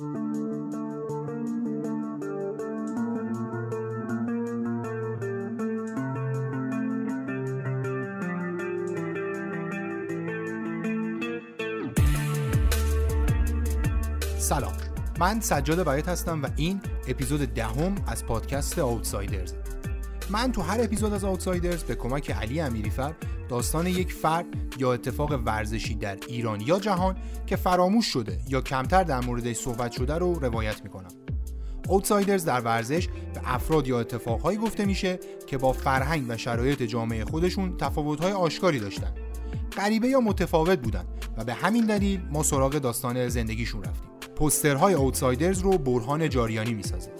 سلام. من سجاد بیات هستم و این اپیزود دهم از پادکست آوتسایدرز من تو هر اپیزود از آوتسایدرز به کمک علی امیریفر داستان یک فرد یا اتفاق ورزشی در ایران یا جهان که فراموش شده یا کمتر در موردش صحبت شده رو روایت می‌کنم. اوتسایدرز در ورزش به افراد یا اتفاقهایی گفته میشه که با فرهنگ و شرایط جامعه خودشون تفاوت‌های آشکاری داشتن. غریبه یا متفاوت بودن و به همین دلیل ما سراغ داستان زندگیشون رفتیم. پوسترهای اوتسایدرز رو برهان جاریانی می‌سازه.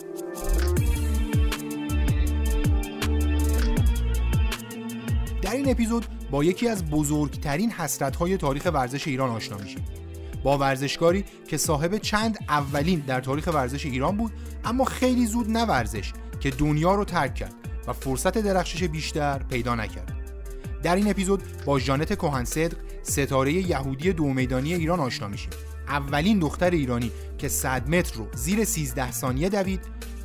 در این اپیزود با یکی از بزرگترین حسرت‌های تاریخ ورزش ایران آشنا میشیم. با ورزشکاری که صاحب چند اولین در تاریخ ورزش ایران بود اما خیلی زود نه ورزش که دنیا رو ترک کرد و فرصت درخشش بیشتر پیدا نکرد. در این اپیزود با ژانت کهنصدق ستاره یهودی دو میدانی ایران آشنا میشیم. اولین دختر ایرانی که 100 متر رو زیر 13 ثانیه دوید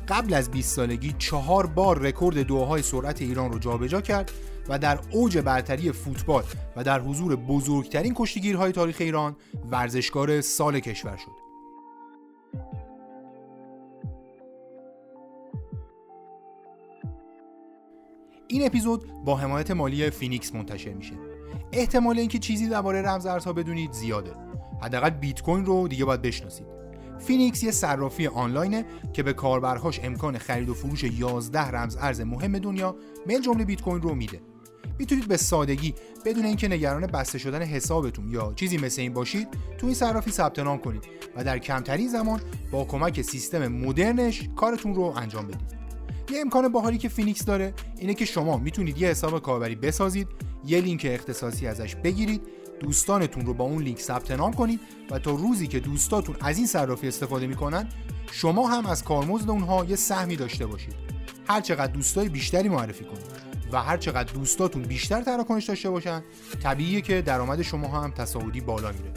قبل از 20 سالگی چهار بار رکورد دوهای سرعت ایران رو جابجا کرد و در اوج برتری فوتبال و در حضور بزرگترین کشتیگیرهای تاریخ ایران ورزشکار سال کشور شد. این اپیزود با حمایت مالی فینیکس منتشر میشه. احتمال اینکه چیزی درباره رمز ارزها بدونید زیاده. حداقل بیت کوین رو دیگه باید بشناسید. فینیکس یه صرافی آنلاینه که به کاربرهاش امکان خرید و فروش 11 رمز ارز مهم دنیا من جمله بیت کوین رو میده. می‌تونید به سادگی بدون اینکه نگران بسته شدن حسابتون یا چیزی مثل این باشید تو این صرافی ثبت نام کنید و در کمترین زمان با کمک سیستم مدرنش کارتون رو انجام بدید. یه امکان باحالی که فینیکس داره اینه که شما می‌تونید یه حساب کاربری بسازید، یه لینک اختصاصی ازش بگیرید، دوستانتون رو با اون لینک ثبت نام کنید و تا روزی که دوستاتون از این صرافی استفاده می‌کنن شما هم از کارمزد اونها یه سهمی داشته باشید. هر چقدر دوستای بیشتری معرفی کنید و هر چقدر دوستاتون بیشتر تراکنش داشته باشن طبیعیه که درآمد شما هم تصاعدی بالا میره.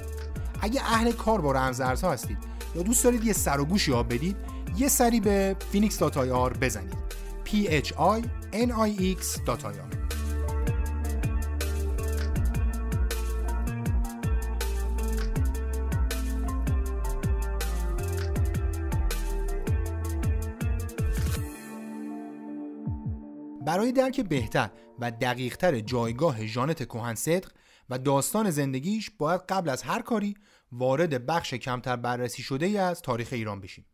اگه اهل کار با رمز ارزها هستید یا دوست دارید یه سر و گوشی یاب بدید یه سری به phoenix.ir بزنید. P h i n i x.ir برای درک بهتر و دقیقتر جایگاه ژانت کهن صدق و داستان زندگیش باید قبل از هر کاری وارد بخش کمتر بررسی شده ای از تاریخ ایران بشیم.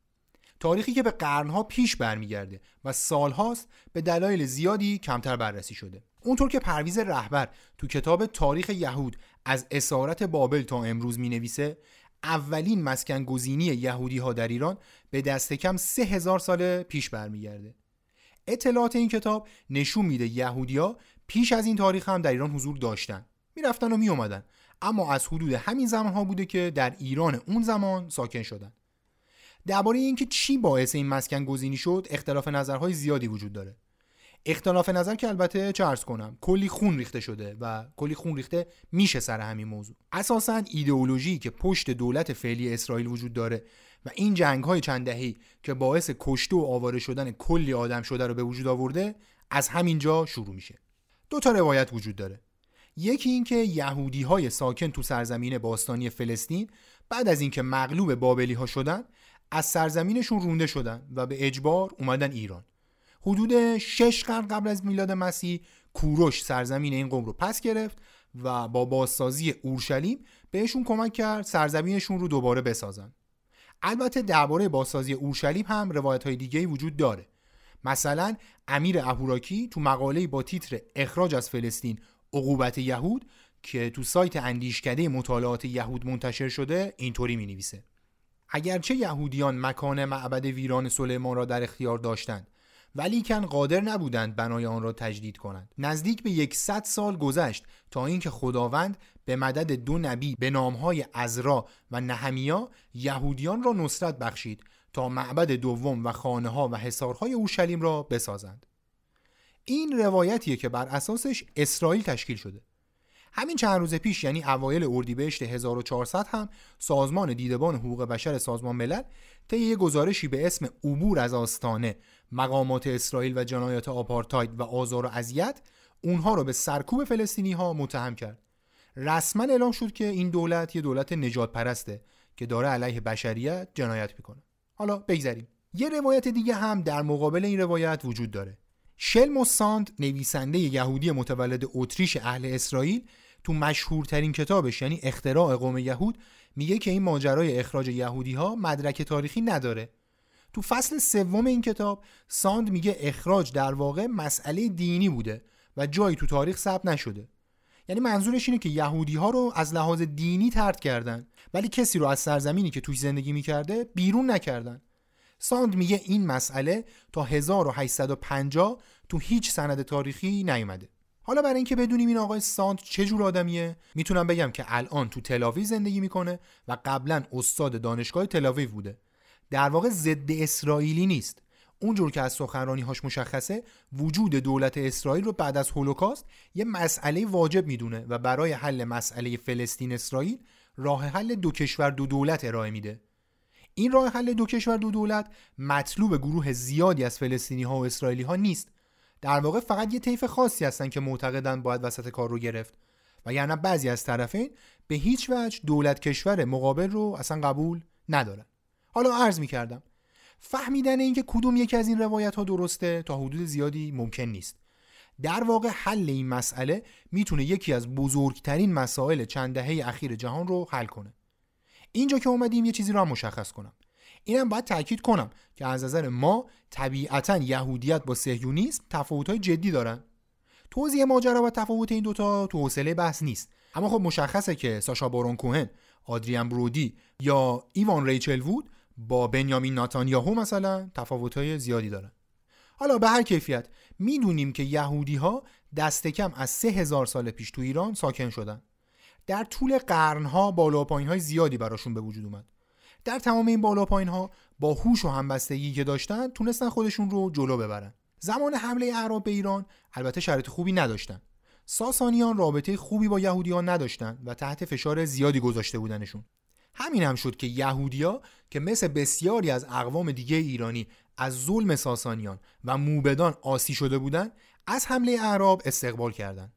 تاریخی که به قرنها پیش برمیگرده و سالهاست به دلایل زیادی کمتر بررسی شده. اونطور که پرویز رهبر تو کتاب تاریخ یهود از اسارت بابل تا امروز می نویسه اولین مسکن گزینی یهودی ها در ایران به دست کم سه هزار سال پیش برمیگرده. اطلاعات این کتاب نشون میده یهودیا پیش از این تاریخ هم در ایران حضور داشتن. می‌رفتن و میومدن اما از حدود همین زمان ها بوده که در ایران اون زمان ساکن شدن. درباره اینکه چی باعث این مسکن گزینی شد اختلاف نظرهای زیادی وجود داره. اختلاف نظر که البته ارز کنم کلی خون ریخته شده و کلی خون ریخته میشه سر همین موضوع. اساسا ایدئولوژی که پشت دولت فعلی اسرائیل وجود داره و این جنگ های چند دهی که باعث کشته و آواره شدن کلی آدم شده رو به وجود آورده از همینجا شروع میشه. دو تا روایت وجود داره. یکی اینکه یهودی های ساکن تو سرزمین باستانی فلسطین بعد از اینکه مغلوب بابلی ها شدن از سرزمینشون رونده شدن و به اجبار اومدن ایران. حدود شش قرن قبل از میلاد مسیح کوروش سرزمین این قوم رو پس گرفت و با بازسازی اورشلیم بهشون کمک کرد سرزمینشون رو دوباره بسازن. البته درباره بازسازی اورشلیم هم روایت های دیگه وجود داره. مثلا امیر اهوراکی تو مقاله با تیتر اخراج از فلسطین عقوبت یهود که تو سایت اندیشکده مطالعات یهود منتشر شده اینطوری می نویسه اگرچه یهودیان مکان معبد ویران سلیمان را در اختیار داشتند ولیکن قادر نبودند بنای آن را تجدید کنند. نزدیک به یکصد سال گذشت تا اینکه خداوند به مدد دو نبی به نامهای ازرا و نهمیا یهودیان را نصرت بخشید تا معبد دوم و خانه ها و حصارهای اورشلیم را بسازند. این روایتیه که بر اساسش اسرائیل تشکیل شده. همین چند روز پیش یعنی اوایل اردیبهشت 1400 هم سازمان دیدبان حقوق بشر سازمان ملل طی یه گزارشی به اسم عبور از آستانه مقامات اسرائیل و جنایات آپارتاید و آزار و اذیت اونها رو به سرکوب فلسطینی ها متهم کرد. رسما اعلام شد که این دولت یه دولت نجات پرسته که داره علیه بشریت جنایت می‌کنه. حالا بگذریم. یه روایت دیگه هم در مقابل این روایت وجود داره. شلمو ساند نویسنده یهودی متولد اتریش اهل اسرائیل تو مشهورترین کتابش یعنی اختراع قوم یهود میگه که این ماجرای اخراج یهودی ها مدرک تاریخی نداره. تو فصل سوم این کتاب ساند میگه اخراج در واقع مسئله دینی بوده و جایی تو تاریخ ثبت نشده. یعنی منظورش اینه که یهودی ها رو از لحاظ دینی ترد کردن ولی کسی رو از سرزمینی که توی زندگی می‌کرده بیرون نکردن. ساند میگه این مسئله تا 1850 تو هیچ سند تاریخی نیومده. حالا برای اینکه بدونیم این آقای ساند چه جور آدمیه می‌تونم بگم که الان تو تلاویو زندگی می‌کنه و قبلا استاد دانشگاه تلاویو بوده. در واقع ضد اسرائیلی نیست. اونجور که از سخنرانی هاش مشخصه وجود دولت اسرائیل رو بعد از هولوکاست یه مسئله واجب می‌دونه و برای حل مسئله فلسطین اسرائیل راه حل دو کشور دو دولت ارائه میده. این راه حل دو کشور دو دولت مطلوب گروه زیادی از فلسطینی ها و اسرائیلی ها نیست. در واقع فقط یه طیف خاصی هستن که معتقدن باید وسط کار رو گرفت. و یعنی بعضی از طرفین به هیچ وجه دولت کشور مقابل رو اصلا قبول ندارن. حالا عرض می کردم فهمیدن اینکه کدوم یکی از این روایت ها درسته تا حدود زیادی ممکن نیست. در واقع حل این مسئله می‌تونه یکی از بزرگترین مسائل چند دهه اخیر جهان رو حل کنه. اینجا که اومدیم یه چیزی رو هم مشخص کنم. اینم باید تاکید کنم که از نظر ما طبیعتا یهودیت با صهیونیسم تفاوت‌های جدی دارن. توضیح ماجرا و تفاوت این دوتا تو حوصله بحث نیست. اما خب مشخصه که ساشا بارون کوهن آدریان برودی یا ایوان ریچل وود با بنیامین ناتانیاهو مثلا تفاوت‌های زیادی دارن حالا به هر کیفیت می‌دونیم که یهودی ها دست کم از سه هزار سال پیش تو ایران ساکن شدن. در طول قرنها بالا و پایین های زیادی براشون به وجود اومد. در تمام این بالا پایین ها با هوش و همبستگی که داشتن تونستن خودشون رو جلو ببرن. زمان حمله اعراب به ایران البته شرایط خوبی نداشتن. ساسانیان رابطه خوبی با یهودیان نداشتن و تحت فشار زیادی گذاشته بودنشون. همین هم شد که یهودیا که مثل بسیاری از اقوام دیگه ایرانی از ظلم ساسانیان و موبدان آسی شده بودند از حمله اعراب استقبال کردند.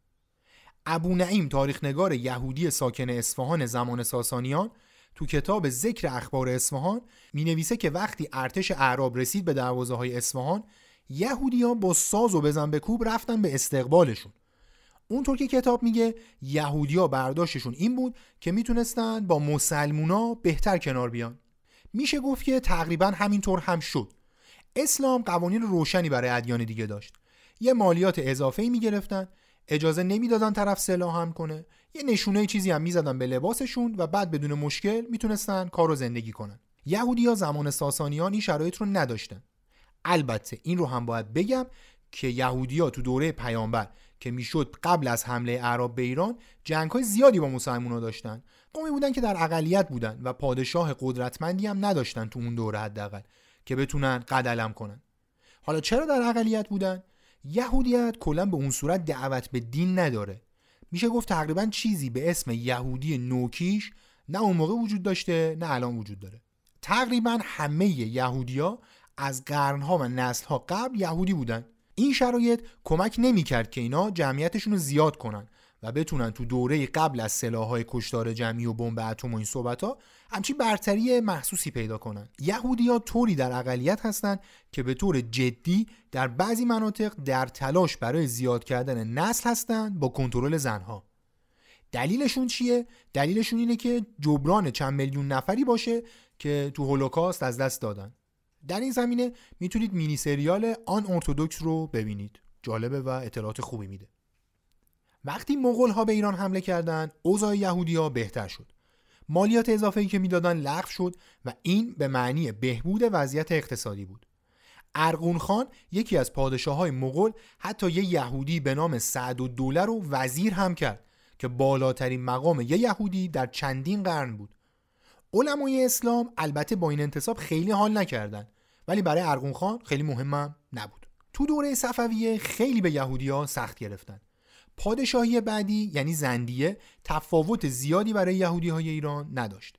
ابو نعیم تاریخنگار یهودی ساکن اصفهان زمان ساسانیان تو کتاب ذکر اخبار اصفهان می نویسه که وقتی ارتش اعراب رسید به دروازه های اصفهان یهودیان با ساز و بزن به کوب رفتن به استقبالشون. اونطور که کتاب میگه یهودیا برداشتشون این بود که می‌تونستن با مسلمونا بهتر کنار بیان. میشه گفت که تقریبا همینطور هم شد. اسلام قوانین روشنی برای ادیان دیگه داشت. یه مالیات اضافه می‌گرفتن اجازه نمی‌دادن طرف سلاح هم کنه. یه نشونه چیزی هم می‌زدن به لباسشون و بعد بدون مشکل می‌تونستن کار زندگی کنن. یهودیا زمان ساسانیان این شرایط رو نداشتن. البته این رو هم باید بگم که یهودیا تو دوره پیامبر که می‌شد قبل از حمله اعراب به ایران جنگ های زیادی با مسلمان داشتن. قومی بودن که در اقلیت بودن و پادشاه قدرتمندی هم نداشتن تو اون دوره حداقل که بتونن قدلم کنن. حالا چرا در اقلیت بودن؟ یهودیت کلا به اون صورت دعوت به دین نداره. میشه گفت تقریبا چیزی به اسم یهودی نوکیش نه اون موقع وجود داشته نه الان وجود داره. تقریبا همه یهودیا از قرنها و نسلها قبل یهودی بودن. این شرایط کمک نمی‌کرد که اینا جمعیتشون رو زیاد کنن و بتونن تو دوره قبل از سلاحهای کشتار جمعی و بمب اتم و این صحبت ها همچی برتری محسوسی پیدا کنن. یهودی ها طوری در اقلیت هستند که به طور جدی در بعضی مناطق در تلاش برای زیاد کردن نسل هستند با کنترل زنها. دلیلشون چیه؟ دلیلشون اینه که جبران چند میلیون نفری باشه که تو هولوکاست از دست دادن. در این زمینه می‌تونید مینی سریال آن ارتودکس رو ببینید. جالبه و اطلاعات خوبی میده. وقتی مغول ها به ایران حمله کردند اوضاع یهودیا بهتر شد. مالیات اضافه ای که می‌دادن لغو شد و این به معنی بهبود وضعیت اقتصادی بود. ارغون خان یکی از پادشاه های مغول حتی یه یهودی به نام سعد و دوله رو وزیر هم کرد که بالاترین مقام یه یهودی در چندین قرن بود. علمای اسلام البته با این انتصاب خیلی حال نکردن. ولی برای ارغون خان خیلی مهمم نبود. تو دوره صفویه خیلی به یهودیا سخت گرفتن. پادشاهی بعدی یعنی زندیه تفاوت زیادی برای یهودی های ایران نداشت.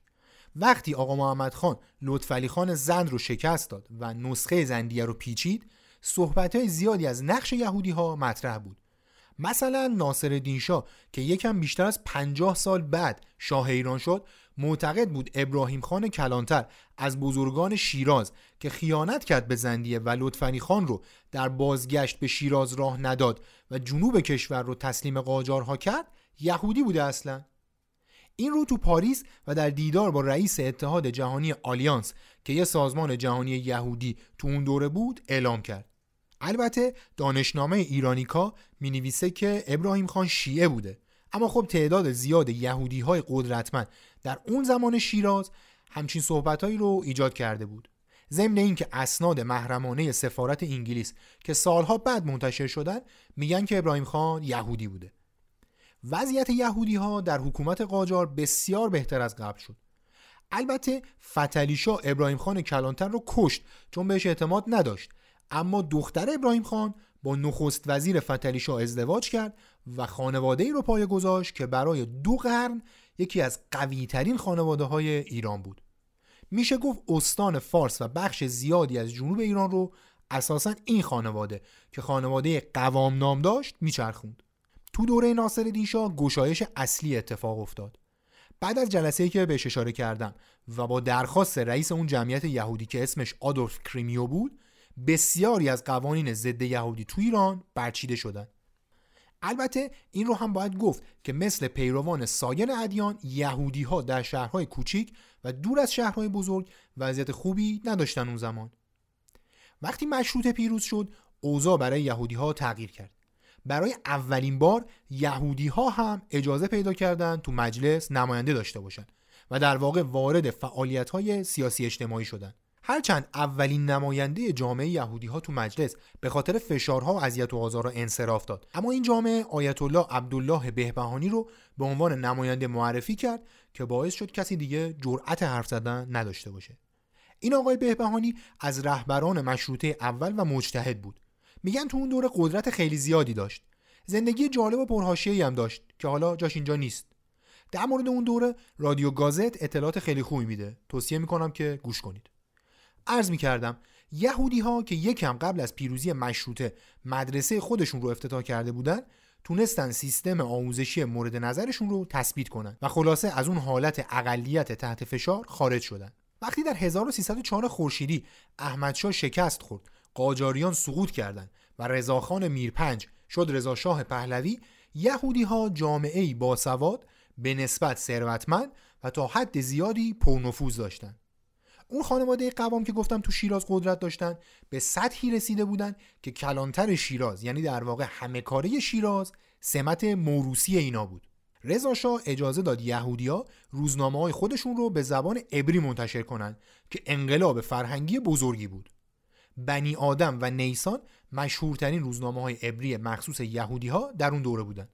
وقتی آقا محمد خان لطفعلی خان زند رو شکست داد و نسخه زندیه رو پیچید صحبت های زیادی از نقش یهودی ها مطرح بود. مثلا ناصر شاه که یکم بیشتر از 50 سال بعد شاه ایران شد معتقد بود ابراهیم خان کلانتر از بزرگان شیراز که خیانت کرد به زندیه و لطفنی خان رو در بازگشت به شیراز راه نداد و جنوب کشور رو تسلیم قاجارها کرد یهودی بوده اصلا. این رو تو پاریس و در دیدار با رئیس اتحاد جهانی آلیانس که یه سازمان جهانی یهودی تو اون دوره بود اعلام کرد. البته دانشنامه ایرانیکا می نویسه که ابراهیم خان شیعه بوده. اما خب تعداد زیاد یهودی های قدرتمند در اون زمان شیراز همچین صحبتهایی رو ایجاد کرده بود. ضمن اینکه اسناد محرمانه سفارت انگلیس که سالها بعد منتشر شدن میگن که ابراهیم خان یهودی بوده. وضعیت یهودی ها در حکومت قاجار بسیار بهتر از قبل شد. البته فتلیشا ابراهیم خان کلانتر رو کشت چون بهش اعتماد نداشت. اما دختر ابراهیم خان با نخست وزیر فتلیشا ازدواج کرد و خانواده ای رو پای گذاشت که برای دو قرن یکی از قوی ترین خانواده های ایران بود. میشه گفت استان فارس و بخش زیادی از جنوب ایران رو اساسا این خانواده که خانواده قوام نام داشت میچرخوند. تو دوره ناصر دیشا گشایش اصلی اتفاق افتاد. بعد از جلسه که بهش اشاره کردم و با درخواست رئیس اون جمعیت یهودی که اسمش آدولف کریمیو بود بسیاری از قوانین ضد یهودی تو ایران برچیده شدن. البته این رو هم باید گفت که مثل پیروان سایر ادیان یهودی ها در شهرهای کوچیک و دور از شهرهای بزرگ وضعیت خوبی نداشتن اون زمان. وقتی مشروط پیروز شد اوضاع برای یهودی ها تغییر کرد. برای اولین بار یهودی ها هم اجازه پیدا کردند تو مجلس نماینده داشته باشند و در واقع وارد فعالیت های سیاسی اجتماعی شدند هرچند اولین نماینده جامعه یهودی ها تو مجلس به خاطر فشارها و اذیت و آزار انصراف داد. اما این جامعه آیت الله عبدالله بهبهانی رو به عنوان نماینده معرفی کرد که باعث شد کسی دیگه جرأت حرف زدن نداشته باشه. این آقای بهبهانی از رهبران مشروطه اول و مجتهد بود. میگن تو اون دوره قدرت خیلی زیادی داشت. زندگی جالب و پرحاشیه‌ای هم داشت که حالا جاش اینجا نیست. در مورد اون دوره رادیو گازت اطلاعات خیلی خوبی میده. توصیه می‌کنم که گوش کنید. عرض می‌کردم یهودی ها که یکم قبل از پیروزی مشروطه مدرسه خودشون رو افتتاح کرده بودن تونستن سیستم آموزشی مورد نظرشون رو تثبیت کنن و خلاصه از اون حالت اقلیت تحت فشار خارج شدن. وقتی در 1304 خورشیدی احمدشاه شکست خورد قاجاریان سقوط کردند و رضاخان میرپنج شد رضاشاه پهلوی یهودی ها جامعه باسواد به نسبت ثروتمند و تا حد زیادی پرنفوذ داشتند اون خانواده قوام که گفتم تو شیراز قدرت داشتن به سطحی رسیده بودن که کلانتر شیراز یعنی در واقع همه کاره شیراز سمت موروسی اینا بود. رضا شاه اجازه داد یهودیا روزنامه های خودشون رو به زبان عبری منتشر کنند که انقلاب فرهنگی بزرگی بود. بنی آدم و نیسان مشهورترین روزنامه های عبری مخصوص یهودی ها در اون دوره بودن.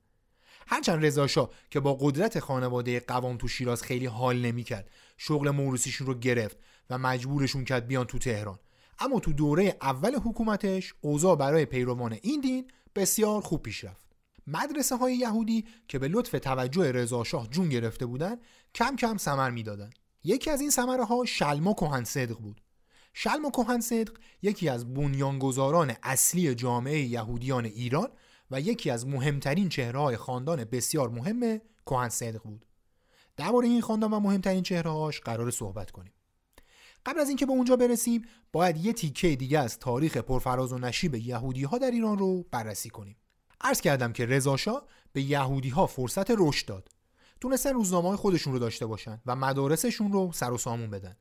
هرچند رضا که با قدرت خانواده قوام تو شیراز خیلی حال نمی‌کرد شغل موروسیشون رو گرفت و مجبورشون کرد بیان تو تهران. اما تو دوره اول حکومتش اوضاع برای پیروان این دین بسیار خوب پیش رفت. مدرسه های یهودی که به لطف توجه رضا شاه جون گرفته بودند کم کم ثمر می‌دادند یکی از این ثمره ها شلما کهن صدق بود. شلما کهن صدق یکی از بنیانگذاران اصلی جامعه یهودیان ایران و یکی از مهمترین چهره های خاندان بسیار مهم کهن صدق بود. درباره این خاندان و مهمترین چهره هاش قرار صحبت کنیم. قبل از اینکه به اونجا برسیم باید یه تیکه دیگه از تاریخ پرفراز و نشیب یهودی ها در ایران رو بررسی کنیم. عرض کردم که رضا به یهودی ها فرصت رشد داد. تونستن روزنامه خودشون رو داشته باشن و مدارسشون رو سر و سامون بدن.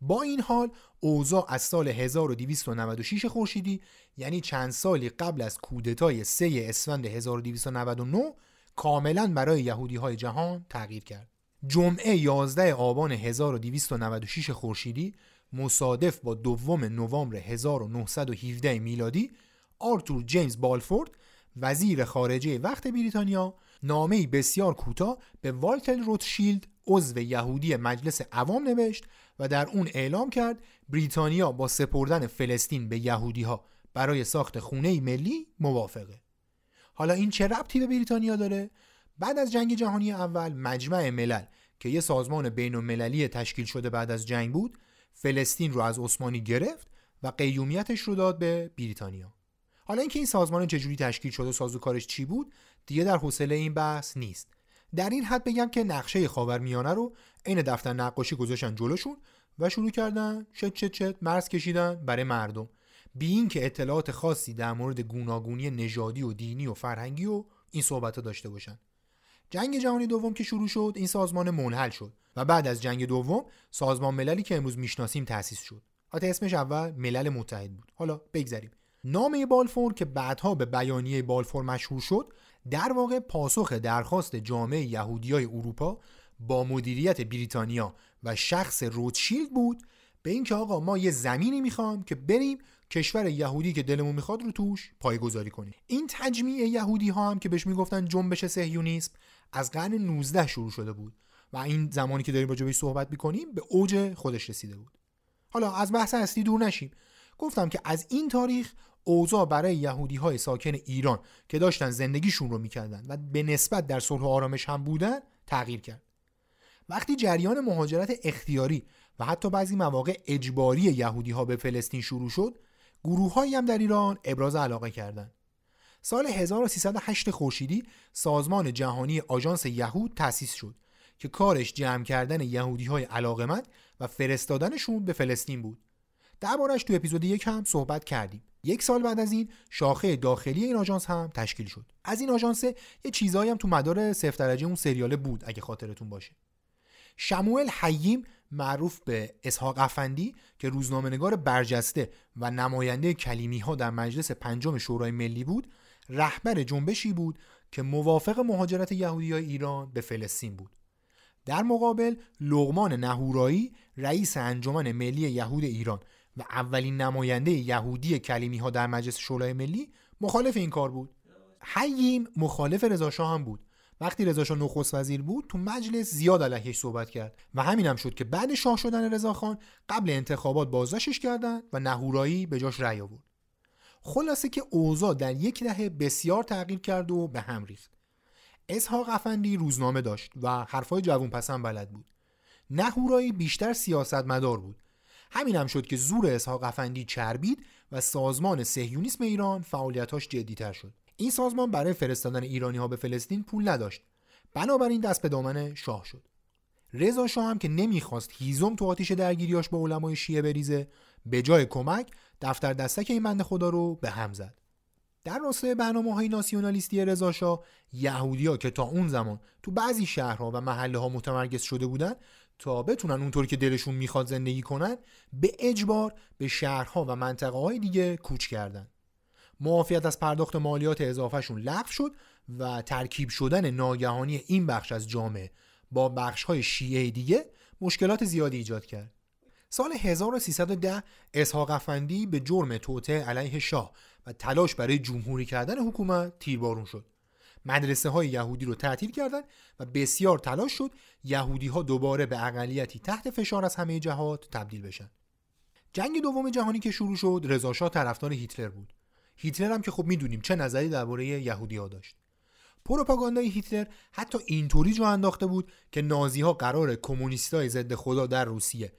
با این حال اوضاع از سال 1296 خورشیدی یعنی چند سالی قبل از کودتای 3 اسفند 1299 کاملا برای یهودی های جهان تغییر کرد. جمعه 11 آبان 1296 خورشیدی مصادف با دوم نوامبر 1917 میلادی آرتور جیمز بالفورد وزیر خارجه وقت بریتانیا نامه بسیار کوتاه به والتر روتشیلد عضو یهودی مجلس عوام نوشت و در اون اعلام کرد بریتانیا با سپردن فلسطین به یهودی ها برای ساخت خونه ملی موافقه. حالا این چه ربطی به بریتانیا داره؟ بعد از جنگ جهانی اول مجمع ملل که یه سازمان بین المللی تشکیل شده بعد از جنگ بود فلسطین رو از عثمانی گرفت و قیومیتش رو داد به بریتانیا. حالا اینکه این سازمان چجوری تشکیل شده و سازوکارش چی بود دیگه در حوصله این بحث نیست. در این حد بگم که نقشه خاورمیانه رو عین دفتر نقاشی گذاشتن جلوشون و شروع کردن چت چت چت مرز کشیدن برای مردم. بی اینکه اطلاعات خاصی در مورد گوناگونی نژادی و دینی و فرهنگی و این صحبت داشته باشن. جنگ جهانی دوم که شروع شد این سازمان منحل شد و بعد از جنگ دوم سازمان مللی که امروز می‌شناسیم تأسیس شد. حتی اسمش اول ملل متحد بود. حالا بگذریم. نامه بالفور که بعدها به بیانیه بالفور مشهور شد در واقع پاسخ درخواست جامعه یهودیای اروپا با مدیریت بریتانیا و شخص روتشیلد بود به اینکه آقا ما یه زمینی می‌خوام که بریم کشور یهودی که دلمون می‌خواد رو توش پایگذاری کنیم. این تجمیع یهودی ها هم که بهش می‌گفتن جنبش صهیونیسم از قرن 19 شروع شده بود و این زمانی که داریم راجع صحبت می‌کنیم به اوج خودش رسیده بود. حالا از بحث اصلی دور نشیم. گفتم که از این تاریخ اوضاع برای یهودی های ساکن ایران که داشتن زندگیشون رو می‌کردن و به نسبت در صلح و آرامش هم بودن تغییر کرد. وقتی جریان مهاجرت اختیاری و حتی بعضی مواقع اجباری یهودی ها به فلسطین شروع شد گروه هم در ایران ابراز علاقه کردند. سال 1308 خورشیدی سازمان جهانی آژانس یهود تأسیس شد که کارش جمع کردن یهودی های علاقمند و فرستادنشون به فلسطین بود. دربارش تو اپیزود یک هم صحبت کردیم. یک سال بعد از این شاخه داخلی این آژانس هم تشکیل شد. از این آژانس یه چیزایی هم تو مدار صفر درجه اون سریاله بود اگه خاطرتون باشه. شموئل حییم معروف به اسحاق افندی که روزنامه‌نگار برجسته و نماینده کلیمی ها در مجلس پنجم شورای ملی بود رهبر جنبشی بود که موافق مهاجرت یهودی های ایران به فلسطین بود. در مقابل لغمان نهورایی رئیس انجمن ملی یهود ایران و اولین نماینده یهودی کلیمی ها در مجلس شورای ملی مخالف این کار بود. حییم مخالف رضا هم بود. وقتی رضا شاه نخست وزیر بود تو مجلس زیاد علیهش صحبت کرد و همین هم شد که بعد شاه شدن رضا خان قبل انتخابات بازداشتش کردن و نهورایی به جاش رأی آورد. خلاصه که اوضاع در یک دهه بسیار تغییر کرد و به هم ریخت. اسحاق افندی روزنامه داشت و حرفای جوون پسند بلد بود. نهورایی بیشتر سیاستمدار بود. همین هم شد که زور اسحاق افندی چربید و سازمان سهیونیسم ایران فعالیتاش جدیتر شد. این سازمان برای فرستادن ایرانی ها به فلسطین پول نداشت. بنابراین دست به دامن شاه شد. رضا شاه هم که نمی‌خواست هیزم تو آتیش درگیریاش با علمای شیعه بریزه به جای کمک دفتر دستک این بنده خدا رو به هم زد. در راستای برنامه های ناسیونالیستی رضا شاه یهودیا که تا اون زمان تو بعضی شهرها و محله ها متمرکز شده بودن تا بتونن اونطوری که دلشون می‌خواد زندگی کنن به اجبار به شهرها و منطقه های دیگه کوچ کردن. معافیت از پرداخت مالیات اضافهشون لغو شد و ترکیب شدن ناگهانی این بخش از جامعه با بخش های شیعه دیگه مشکلات زیادی ایجاد کرد. سال 1310 اسحاق افندی به جرم توطعه علیه شاه و تلاش برای جمهوری کردن حکومت تیربارون شد. مدرسه های یهودی رو تعطیل کردند و بسیار تلاش شد یهودی ها دوباره به اقلیتی تحت فشار از همه جهات تبدیل بشن. جنگ دوم جهانی که شروع شد رضا شاه طرفدار هیتلر بود. هیتلر هم که خب می‌دونیم چه نظری درباره یهودی ها داشت. پروپاگاندای هیتلر حتی اینطوری جو انداخته بود که نازی ها قرار کمونیستای ضد خدا در روسیه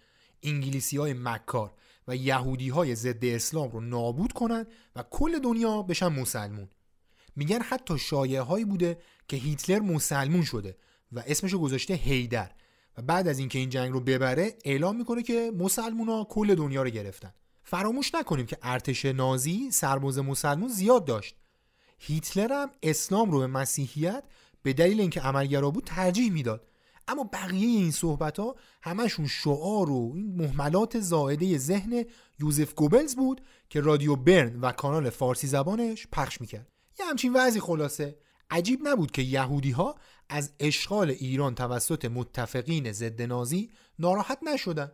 انگلیسی های مکار و یهودی های ضد اسلام رو نابود کنند و کل دنیا بشن مسلمون. میگن حتی شایعه هایی بوده که هیتلر مسلمون شده و اسمشو گذاشته هیدر و بعد از اینکه این جنگ رو ببره اعلام می‌کنه که مسلمونا کل دنیا رو گرفتن. فراموش نکنیم که ارتش نازی سرباز مسلمون زیاد داشت. هیتلر هم اسلام رو به مسیحیت به دلیل اینکه عملگرا بود ترجیح می‌داد. اما بقیه این صحبت ها همشون شعار و این محملات زائده ذهن یوزف گوبلز بود که رادیو برن و کانال فارسی زبانش پخش می‌کرد. یه همچین وضعی خلاصه. عجیب نبود که یهودی ها از اشغال ایران توسط متفقین ضد نازی ناراحت نشدن.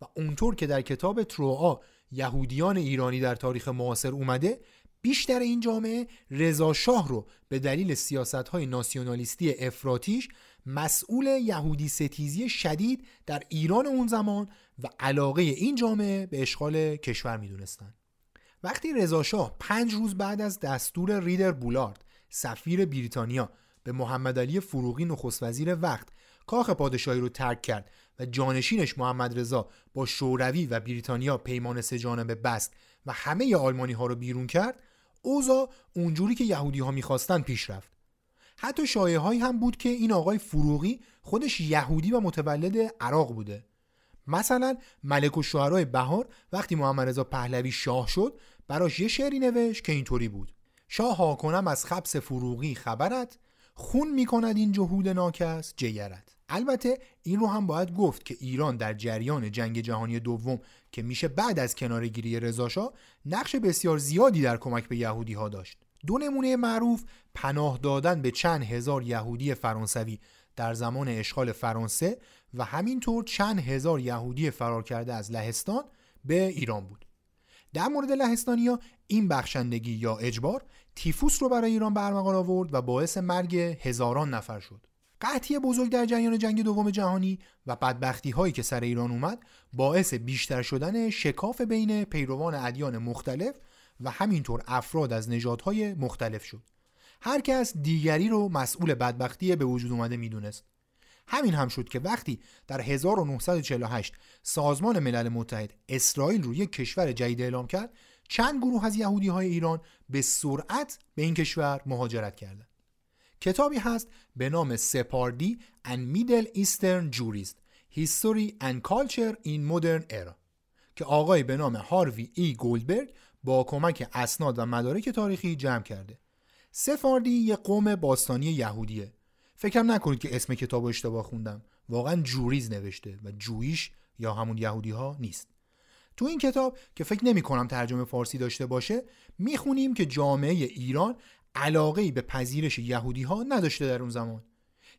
و اونطور که در کتاب تروآ یهودیان ایرانی در تاریخ معاصر اومده بیشتر این جامعه رضا شاه رو به دلیل سیاست های ناسیونالیستی افراتیش مسئول یهودی ستیزی شدید در ایران اون زمان و علاقه این جامعه به اشغال کشور می‌دونستند. وقتی رضا شاه پنج روز بعد از دستور ریدر بولارد سفیر بریتانیا به محمد علی فروغی نخست وزیر وقت کاخ پادشاهی رو ترک کرد و جانشینش محمد رضا با شوروی و بریتانیا پیمان سه بست و همه آلمانی ها رو بیرون کرد اوضاع اونجوری که یهودی ها می‌خواستن پیش رفت. حتی شایعه هایی هم بود که این آقای فروغی خودش یهودی و متولد عراق بوده. مثلا ملک و شعرهای بهار وقتی محمد رضا پهلوی شاه شد براش یه شعری نوشت که اینطوری بود. شاه ها کنم از خبس فروغی خبرت خون می‌کند این جهود ناکس جگرت. البته این رو هم باید گفت که ایران در جریان جنگ جهانی دوم که میشه بعد از کنارگیری رضاشاه نقش بسیار زیادی در کمک به یهودی ها داشت. دو نمونه معروف پناه دادن به چند هزار یهودی فرانسوی در زمان اشغال فرانسه و همینطور چند هزار یهودی فرار کرده از لهستان به ایران بود. در مورد لهستانیا این بخشندگی یا اجبار تیفوس رو برای ایران برمغان آورد و باعث مرگ هزاران نفر شد. قحطی بزرگ در جریان جنگ دوم جهانی و بدبختی هایی که سر ایران اومد باعث بیشتر شدن شکاف بین پیروان ادیان مختلف و همینطور افراد از نژادهای مختلف شد هر کس دیگری رو مسئول بدبختی به وجود اومده می‌دونست همین هم شد که وقتی در 1948 سازمان ملل متحد اسرائیل رو یک کشور جدید اعلام کرد چند گروه از یهودی های ایران به سرعت به این کشور مهاجرت کردند. کتابی هست به نام سپاردی and Middle Eastern Jurists History and Culture in Modern Era که آقای به نام هاروی ای گولدبرگ با کمک اسناد و مدارک تاریخی جمع کرده. سفاردی یه قوم باستانی یهودیه. فکرم نکنید که اسم کتاب اشتباه خوندم. واقعا جوریز نوشته و جویش یا همون یهودی ها نیست. تو این کتاب که فکر نمی کنم ترجمه فارسی داشته باشه می‌خونیم که جامعه ایران علاقه به پذیرش یهودی ها نداشته در اون زمان.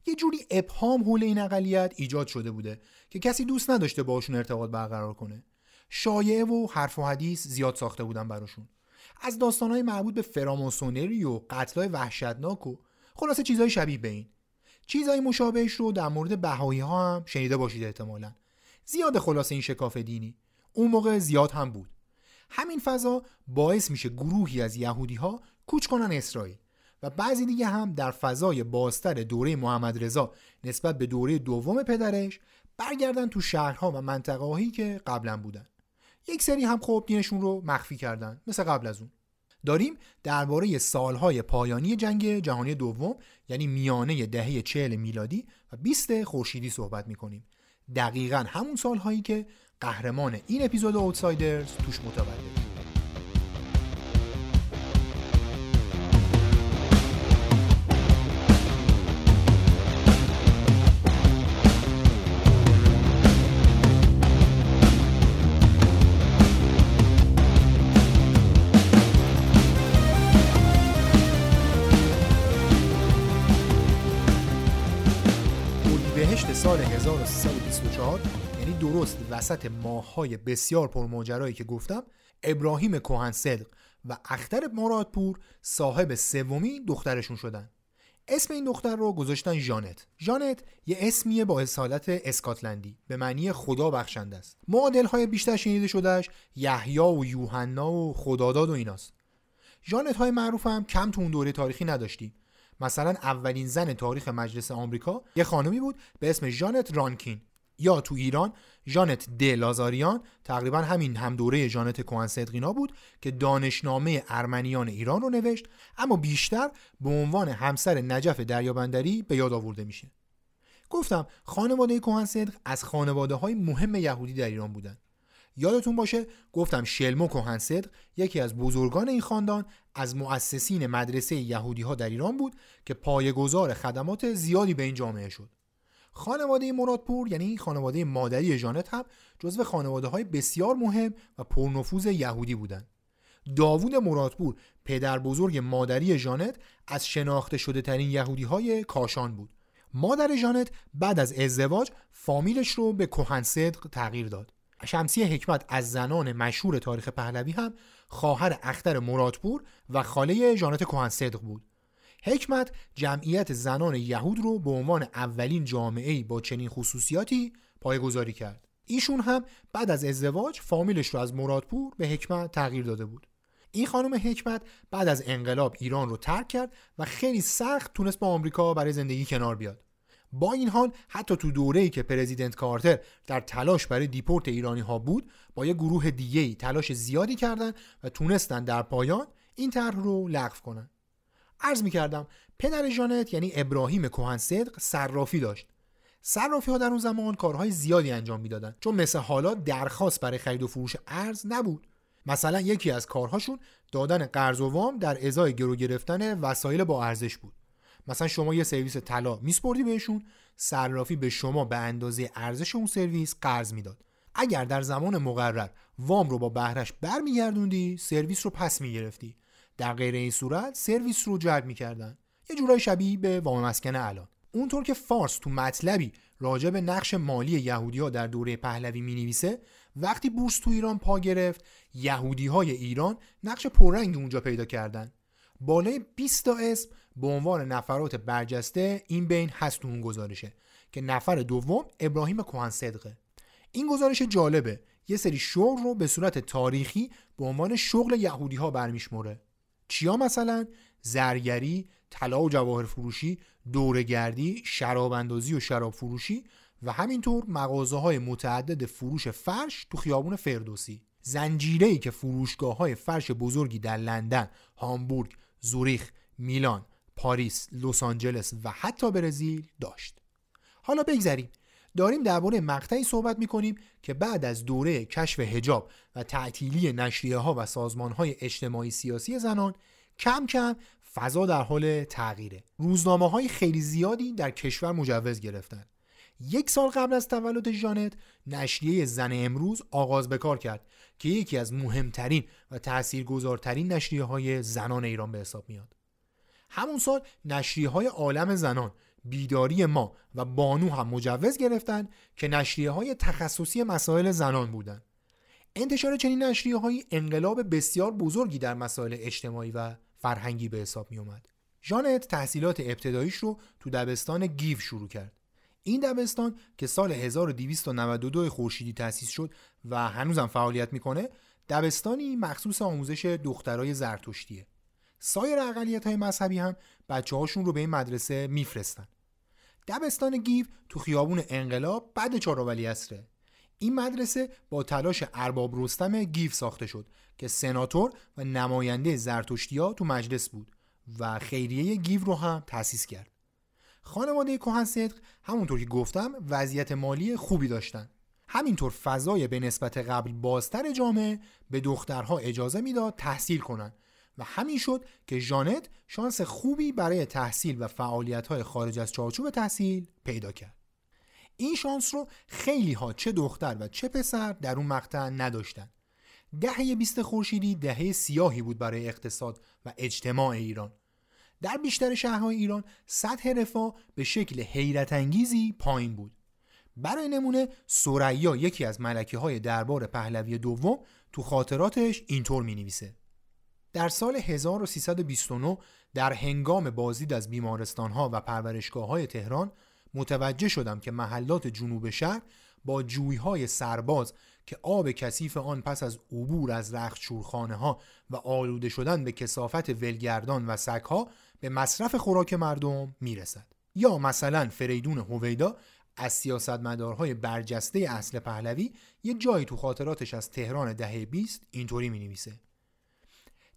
یه جوری ابهام حول این اقلیت ایجاد شده بوده که کسی دوست نداشته باشون ارتباط برقرار کنه. شایعه و حرف و حدیث زیاد ساخته بودن براشون. از داستانهای مربوط به فراماسونری و قتلای وحشتناک و خلاصه چیزهای شبیه به این. چیزهای مشابهش رو در مورد بهایی ها هم شنیده باشید احتمالا. زیاد خلاصه این شکاف دینی اون موقع زیاد هم بود. همین فضا باعث میشه گروهی از یهودی ها کوچ کنن اسرائیل. و بعضی دیگه هم در فضای بازتر دوره محمد رضا نسبت به دوره دوم پدرش برگردن تو شهرها و منطقه که قبلا بودن. یک سری هم خوب دینشون رو مخفی کردن مثل قبل از اون. داریم درباره سالهای پایانی جنگ جهانی دوم یعنی میانه دهه 40 میلادی و 20 خورشیدی صحبت می‌کنیم. دقیقا همون سالهایی که قهرمان این اپیزود اوتسایدرز توش متولد. درست وسط ماههای بسیار پرماجرایی که گفتم ابراهیم کوهن صدق و اختر مرادپور صاحب سومی دخترشون شدن. اسم این دختر رو گذاشتن جانت جانت یه اسمیه با اصالت اسکاتلندی به معنی خدا بخشنده است. معادل های بیشتر شنیده شدهش یحیی و یوحنا و خداداد و ایناست. جانت های معروف هم کم تو اون دوره تاریخی نداشتیم. مثلا اولین زن تاریخ مجلس آمریکا یه خانمی بود به اسم جانت رانکین. یا تو ایران جانت د لازاریان تقریبا همین هم دوره جانت کوهن صدقینا بود که دانشنامه ارمنیان ایران رو نوشت اما بیشتر به عنوان همسر نجف دریابندری به یاد آورده میشه. گفتم خانواده کوهن صدق از خانواده های مهم یهودی در ایران بودن. یادتون باشه گفتم شلمو کوهنصدق یکی از بزرگان این خاندان از مؤسسین مدرسه یهودی ها در ایران بود که پایه‌گذار خدمات زیادی به این جامعه شد. خانواده مرادپور یعنی خانواده مادری جانت هم جزو خانواده های بسیار مهم و پرنفوذ یهودی بودند. داوود مرادپور پدر بزرگ مادری جانت از شناخته شده ترین یهودی های کاشان بود. مادر جانت بعد از ازدواج فامیلش رو به کوهنصدق تغییر داد. شمسی حکمت از زنان مشهور تاریخ پهلوی هم خواهر اختر مرادپور و خاله جانت کهن صدق بود حکمت جمعیت زنان یهود رو به عنوان اولین جامعه با چنین خصوصیاتی پایگذاری کرد. ایشون هم بعد از ازدواج فامیلش رو از مرادپور به حکمت تغییر داده بود. این خانم حکمت بعد از انقلاب ایران رو ترک کرد و خیلی سخت تونست با آمریکا برای زندگی کنار بیاد. با این حال حتی تو دوره‌ای که پرزیدنت کارتر در تلاش برای دیپورت ایرانی ها بود با یه گروه دیگه تلاش زیادی کردن و تونستن در پایان این طرح رو لغو کنن. عرض می کردم پدر جانت یعنی ابراهیم کهن صدق صرافی داشت. صرافی ها در اون زمان کارهای زیادی انجام می‌دادند چون مثل حالا درخواست برای خرید و فروش ارز نبود. مثلا یکی از کارهاشون دادن قرض و وام در ازای گرو گرفتن وسایل با ارزش بود. مثلا شما یه سرویس طلا میسپردی بهشون صرافی به شما به اندازه ارزش اون سرویس قرض می‌داد. اگر در زمان مقرر وام رو با بهرش برمیگردوندی سرویس رو پس می‌گرفتی. در غیر این صورت سرویس رو جلب می‌کردن. یه جورای شبیه به وام مسکن الان. اونطور که فارس تو مطلبی راجع به نقش مالی یهودی ها در دوره پهلوی می نویسه وقتی بورس تو ایران پا گرفت یهودی های ایران نقش پررنگ اونجا پیدا کردن. بالای 20 تا اسم به عنوان نفرات برجسته این بین هست اون گزارشه که نفر دوم ابراهیم کهن صدقه. این گزارش جالبه. یه سری شغل رو به صورت تاریخی به عنوان شغل یهودی ها برمیشموره. چیا مثلا زرگری طلا و جواهر فروشی دورگردی شراب اندازی و شراب فروشی و همینطور مغازه های متعدد فروش فرش تو خیابون فردوسی زنجیره ای که فروشگاه های فرش بزرگی در لندن، هامبورگ، زوریخ، میلان، پاریس، لس آنجلس و حتی برزیل داشت. حالا بگذریم داریم درباره مقطعی صحبت می‌کنیم که بعد از دوره کشف هجاب و تعطیلی نشریه ها و سازمان های اجتماعی سیاسی زنان کم کم فضا در حال تغییره. روزنامه های خیلی زیادی در کشور مجوز گرفتن. یک سال قبل از تولد جانت نشریه زن امروز آغاز به کار کرد که یکی از مهمترین و تاثیرگذارترین نشریه های زنان ایران به حساب میاد. همون سال نشریه های عالم زنان بیداری ما و بانو هم مجوز گرفتن که نشریه های تخصصی مسائل زنان بودند. انتشار چنین نشریه های انقلاب بسیار بزرگی در مسائل اجتماعی و فرهنگی به حساب می اومد. جانت تحصیلات ابتداییش رو تو دبستان گیو شروع کرد. این دبستان که سال 1292 خورشیدی تأسیس شد و هنوزم فعالیت می‌کنه دبستانی مخصوص آموزش دخترای زرتشتیه. سایر اقلیت های مذهبی هم بچه هاشون رو به این مدرسه میفرستن. دبستان گیو تو خیابون انقلاب بعد چهارراه ولیعصره. این مدرسه با تلاش ارباب رستم گیو ساخته شد که سناتور و نماینده زرتشتیا تو مجلس بود و خیریه گیو رو هم تأسیس کرد. خانواده کهن صدق همونطور که گفتم وضعیت مالی خوبی داشتن. همینطور فضای به نسبت قبل بازتر جامعه به دخترها اجازه می‌داد تحصیل کنند و همین شد که ژانت شانس خوبی برای تحصیل و فعالیت خارج از چارچوب تحصیل پیدا کرد. این شانس رو خیلی ها چه دختر و چه پسر در اون مقطع نداشتن. دهه 20 خورشیدی دهه سیاهی بود برای اقتصاد و اجتماع ایران. در بیشتر شهرهای ایران سطح رفاه به شکل حیرت انگیزی پایین بود. برای نمونه سریا یکی از ملکه های دربار پهلوی دوم تو خاطراتش اینطور می نویسه در سال 1329 در هنگام بازدید از بیمارستان ها و پرورشگاه های تهران متوجه شدم که محلات جنوب شهر با جویهای سرباز که آب کثیف آن پس از عبور از رخت شورخانه ها و آلوده شدن به کسافت ولگردان و سگها به مصرف خوراک مردم می‌رسد. یا مثلا فریدون هویدا از سیاستمدارهای برجسته اصل پهلوی یه جایی تو خاطراتش از تهران دهه 20 اینطوری می نویسه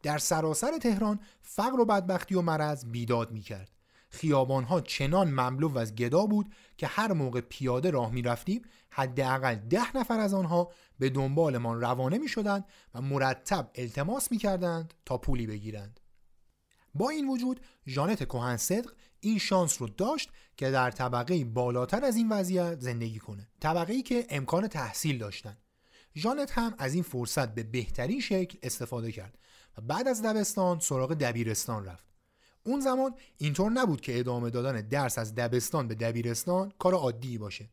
در سراسر تهران فقر و بدبختی و مرض بیداد می کرد خیابانها چنان مملو از گدا بود که هر موقع پیاده راه می رفتیم حداقل ده نفر از آنها به دنبالمان روانه می شدند و مرتب التماس می کردند تا پولی بگیرند. با این وجود ژانت کهن صدق این شانس رو داشت که در طبقه بالاتر از این وضعیت زندگی کنه. طبقه ای که امکان تحصیل داشتن. ژانت هم از این فرصت به بهترین شکل استفاده کرد. و بعد از دبستان سراغ دبیرستان رفت. اون زمان اینطور نبود که ادامه دادن درس از دبستان به دبیرستان کار عادی باشه.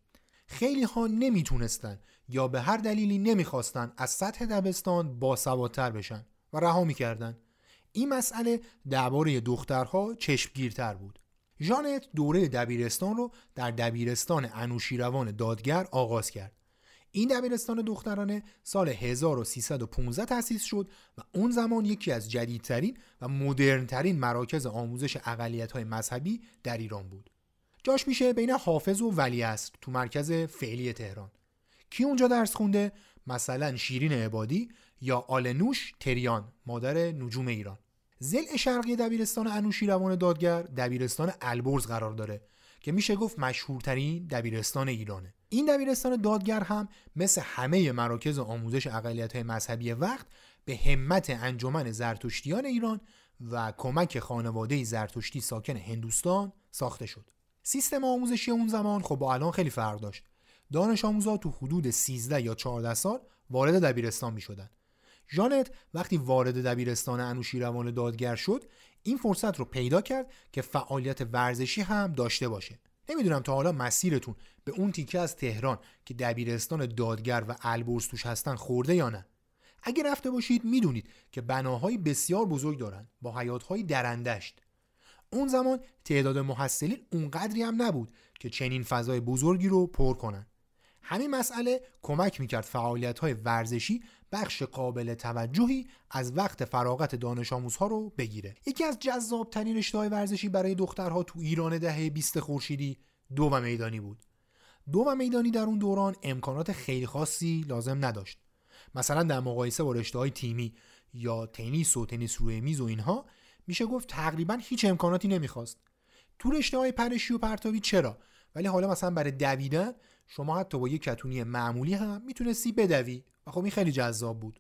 خیلی ها نمی‌تونستن یا به هر دلیلی نمی‌خواستن از سطح دبستان باسوادتر بشن و رها می‌کردن. این مسئله درباره دخترها چشمگیرتر بود. ژانت دوره دبیرستان رو در دبیرستان انوشیروان دادگر آغاز کرد. این دبیرستان دخترانه سال 1315 تأسیس شد و اون زمان یکی از جدیدترین و مدرنترین مراکز آموزش های مذهبی در ایران بود. جاش میشه بین حافظ و ولی است تو مرکز فعلی تهران. کی اونجا درس خونده؟ مثلا شیرین عبادی یا آلنوش تریان مادر نجوم ایران. زل شرقی دبیرستان انوشیروان دادگر دبیرستان البرز قرار داره که میشه گفت مشهورترین دبیرستان ایرانه. این دبیرستان دادگر هم مثل همه مراکز آموزش اقلیت مذهبی وقت به همت انجمن زرتشتیان ایران و کمک خانواده زرتشتی ساکن هندوستان ساخته شد. سیستم آموزشی اون زمان خب با الان خیلی فرق داشت. دانش آموزا تو حدود 13 یا 14 سال وارد دبیرستان می شدن. جانت وقتی وارد دبیرستان انوشیروان دادگر شد این فرصت رو پیدا کرد که فعالیت ورزشی هم داشته باشه نمی‌دونم تا حالا مسیرتون به اون تیکه از تهران که دبیرستان دادگر و البرز توش هستن خورده یا نه؟ اگه رفته باشید می‌دونید که بناهای بسیار بزرگ دارن با حیاتهای درندشت. اون زمان تعداد محصلین اونقدری هم نبود که چنین فضای بزرگی رو پر کنن. همین مسئله کمک می‌کرد فعالیت های ورزشی بخش قابل توجهی از وقت فراغت دانش آموزها رو بگیره. یکی از جذابترین رشته ورزشی برای دخترها تو ایران دهه 20 خورشیدی دو و میدانی بود. دو و میدانی در اون دوران امکانات خیلی خاصی لازم نداشت. مثلا در مقایسه با رشته های تیمی یا تنیس و تنیس روی میز و اینها میشه گفت تقریبا هیچ امکاناتی نمی‌خواست. تو رشته های پرشی و پرتابی چرا؟ ولی حالا مثلا برای دویدن شما حتی با یک کتونی معمولی هم می‌تونستی بدوی. و خب این خیلی جذاب بود.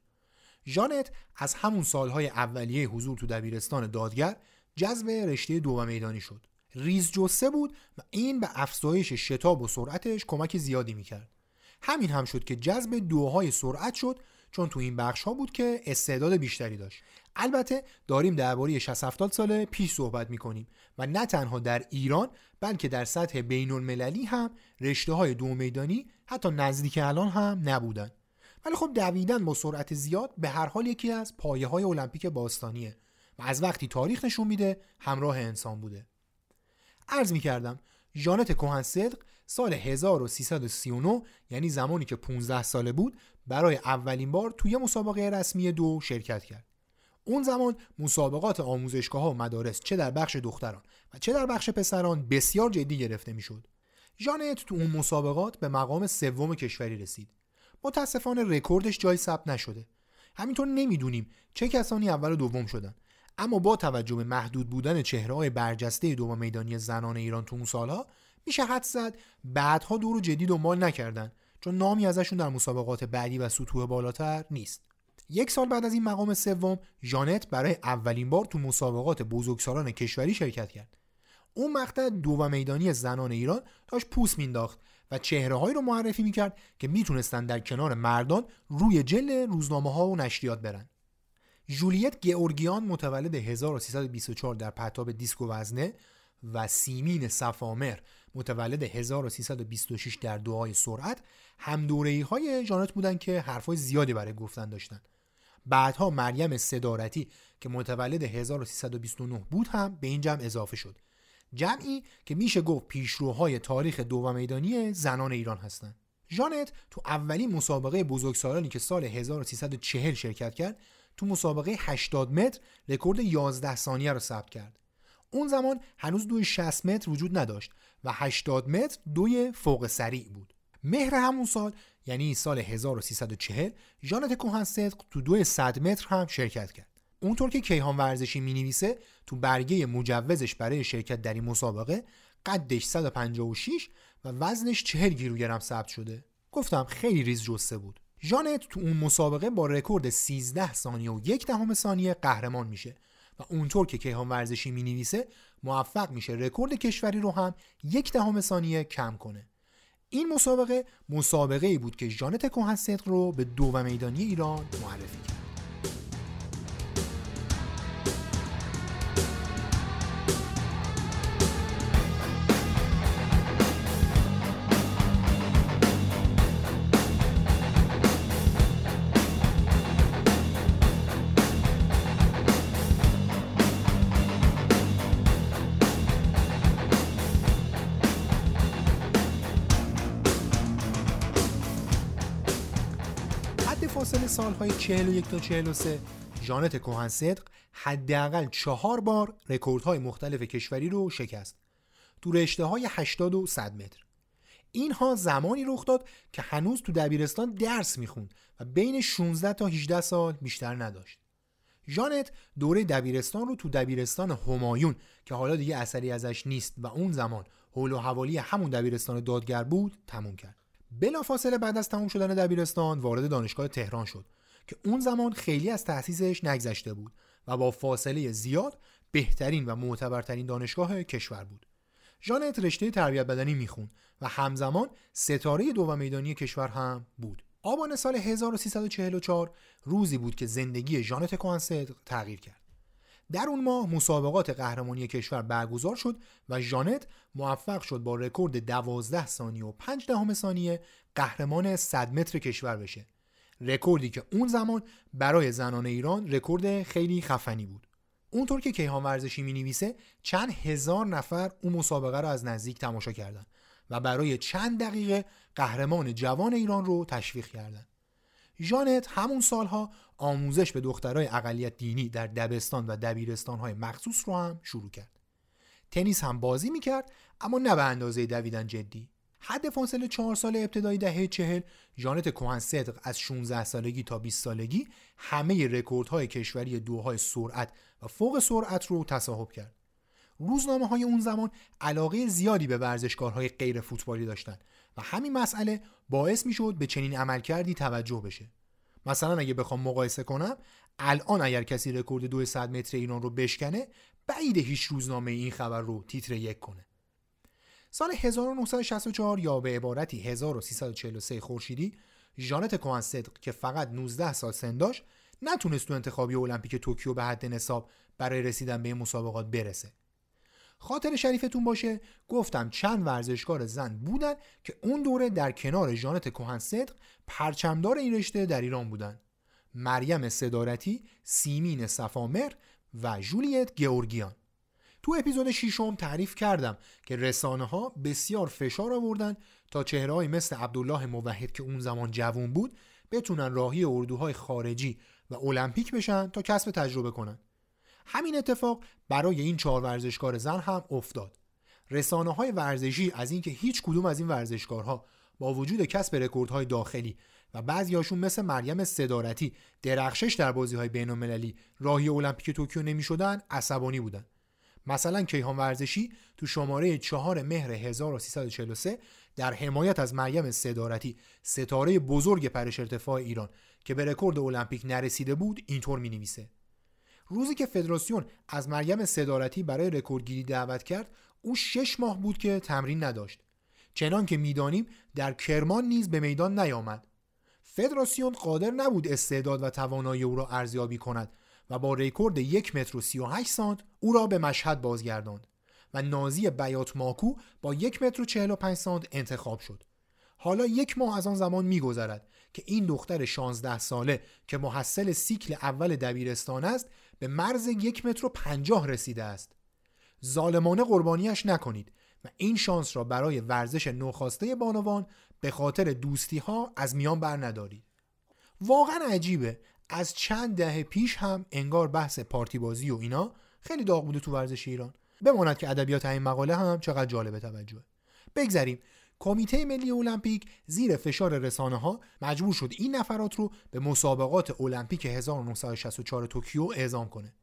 ژانت از همون سالهای اولیه حضور تو دبیرستان دادگر جذب رشته دو میدانی شد. ریز جسه بود و این به افزایش شتاب و سرعتش کمک زیادی می‌کرد. همین هم شد که جذب دوهای سرعت شد چون تو این بخش ها بود که استعداد بیشتری داشت. البته داریم درباره 60 70 سال پیش صحبت می‌کنیم و نه تنها در ایران بلکه در سطح بین المللی هم رشته های دو میدانی حتی نزدیک الان هم نبودن. ولی خب دویدن با سرعت زیاد به هر حال یکی از پایه های المپیک باستانیه و از وقتی تاریخ نشون میده همراه انسان بوده عرض می‌کردم ژانت کوهن صدق سال 1339 یعنی زمانی که 15 ساله بود برای اولین بار توی مسابقه رسمی دو شرکت کرد اون زمان مسابقات آموزشگاه ها و مدارس چه در بخش دختران و چه در بخش پسران بسیار جدی گرفته می‌شد. ژانت تو اون مسابقات به مقام سوم کشوری رسید. متاسفانه رکوردش جای ثبت نشده. همینطور نمی‌دونیم چه کسانی اول و دوم شدن. اما با توجه به محدود بودن چهره های برجسته دوم میدانی زنان ایران تو اون سالها میشه حد زد بعدها دور و جدی دنبال نکردن چون نامی ازشون در مسابقات بعدی و سطوح بالاتر نیست. یک سال بعد از این مقام سوم ژانت برای اولین بار تو مسابقات بزرگسالان کشوری شرکت کرد اون مقطع دو و میدانی زنان ایران داشت پوست مینداخت و چهره هایی رو معرفی می‌کرد که می‌تونستن در کنار مردان روی جل روزنامه ها و نشریات برن. جولیت گئورگیان متولد 1324 در پرتاب دیسک و وزنه و سیمین صفامر متولد 1326 در دعای سرعت هم دوره های جانت بودن که حرفای زیادی برای گفتن داشتن. بعدها مریم صدارتی که متولد 1329 بود هم به این جمع اضافه شد. جمعی که میشه گفت پیشروهای تاریخ دو میدانی زنان ایران هستند. جانت تو اولین مسابقه بزرگسالانی که سال 1340 شرکت کرد تو مسابقه 80 متر رکورد 11 ثانیه رو ثبت کرد. اون زمان هنوز دوی 60 متر وجود نداشت و 80 متر دوی فوق سریع بود. مهر همون سال یعنی سال 1340 جانت کوهن صدق تو دو 100 متر هم شرکت کرد. اونطور که کیهان ورزشی می نویسه تو برگه مجوزش برای شرکت در این مسابقه قدش 156 و وزنش 40 کیلوگرم ثبت شده. گفتم خیلی ریز جثه بود. ژانت تو اون مسابقه با رکورد 13 ثانیه و یک دهم ثانیه قهرمان میشه و اونطور که کیهان ورزشی می نویسه موفق میشه رکورد کشوری رو هم یک دهم ثانیه کم کنه. این مسابقه مسابقه ای بود که ژانت کوهن رو به دو و میدانی ایران معرفی کرد. سالهای 41 تا 43 ژانت کوهن حداقل چهار بار رکوردهای مختلف کشوری رو شکست. تو رشته های 80 و 100 متر. اینها زمانی رخ داد که هنوز تو دبیرستان درس می‌خوند و بین 16 تا 18 سال بیشتر نداشت. ژانت دوره دبیرستان رو تو دبیرستان همایون که حالا دیگه اثری ازش نیست و اون زمان حول و حوالی همون دبیرستان دادگر بود تموم کرد. بلافاصله بعد از تموم شدن دبیرستان وارد دانشگاه تهران شد. که اون زمان خیلی از تأسیسش نگذشته بود و با فاصله زیاد بهترین و معتبرترین دانشگاه کشور بود. ژانت رشته تربیت بدنی می‌خوند و همزمان ستاره دو میدانی کشور هم بود. آبان سال 1344 روزی بود که زندگی ژانت کوانصدق تغییر کرد. در اون ماه مسابقات قهرمانی کشور برگزار شد و ژانت موفق شد با رکورد 12 ثانیه و 5 دهم ثانیه قهرمان 100 متر کشور بشه. رکوردی که اون زمان برای زنان ایران رکورد خیلی خفنی بود اونطور که کیهان ورزشی می نویسه چند هزار نفر اون مسابقه رو از نزدیک تماشا کردند و برای چند دقیقه قهرمان جوان ایران رو تشویق کردند. ژانت همون سالها آموزش به دخترای اقلیت دینی در دبستان و دبیرستانهای مخصوص رو هم شروع کرد. تنیس هم بازی می‌کرد اما نه به اندازه دویدن جدی. حد فاصله چهار سال ابتدایی دهه چهل ژانت کوهن صدق از 16 سالگی تا 20 سالگی همه رکوردهای کشوری دوهای سرعت و فوق سرعت رو تصاحب کرد. روزنامه های اون زمان علاقه زیادی به ورزشکارهای غیر فوتبالی داشتند و همین مسئله باعث می شد به چنین عملکردی توجه بشه. مثلا اگه بخوام مقایسه کنم الان اگر کسی رکورد 200 متر ایران رو بشکنه بعیده هیچ روزنامه‌ای این خبر رو تیتر یک کنه. سال 1964 یا به عبارتی 1343 خورشیدی ژانت کوهن که فقط 19 سال سن داشت نتونست تو انتخابی المپیک توکیو به حد نصاب برای رسیدن به مسابقات برسه. خاطر شریفتون باشه گفتم چند ورزشکار زن بودن که اون دوره در کنار ژانت کوهن صدق پرچمدار این رشته در ایران بودن. مریم صدارتی، سیمین صفامر و جولیت گورگیان تو اپیزود شیشم تعریف کردم که رسانه ها بسیار فشار آوردن تا چهرههایی مثل عبدالله موحد که اون زمان جوون بود بتونن راهی اردوهای خارجی و المپیک بشن تا کسب تجربه کنن. همین اتفاق برای این چهار ورزشکار زن هم افتاد. رسانه های ورزشی از اینکه هیچ کدوم از این ورزشکارها با وجود کسب رکوردهای داخلی و بعضیاشون مثل مریم صدارتی درخشش در بازی های بین المللی راهی المپیک توکیو نمی شدن عصبانی بودن. مثلا کیهان ورزشی تو شماره چهار مهر 1343 در حمایت از مریم صدارتی ستاره بزرگ پرش ارتفاع ایران که به رکورد المپیک نرسیده بود اینطور می نویسه روزی که فدراسیون از مریم صدارتی برای رکوردگیری دعوت کرد او شش ماه بود که تمرین نداشت. چنان که می‌دانیم در کرمان نیز به میدان نیامد. فدراسیون قادر نبود استعداد و توانایی او را ارزیابی کند. و با رکورد یک متر و سی و هشت سانت او را به مشهد بازگرداند و نازی بیات ماکو با یک متر و چهل و پنج سانت انتخاب شد. حالا یک ماه از آن زمان میگذرد که این دختر 16 ساله که محصل سیکل اول دبیرستان است به مرز یک متر و پنجاه رسیده است. ظالمانه قربانیش نکنید و این شانس را برای ورزش نوخواسته بانوان به خاطر دوستی ها از میان بر ندارید. واقعا عجیبه از چند دهه پیش هم انگار بحث پارتی بازی و اینا خیلی داغ بوده تو ورزش ایران. بماند که ادبیات این مقاله هم چقدر جالب توجه. بگذریم. کمیته ملی المپیک زیر فشار رسانه ها مجبور شد این نفرات رو به مسابقات المپیک 1964 توکیو اعزام کنه.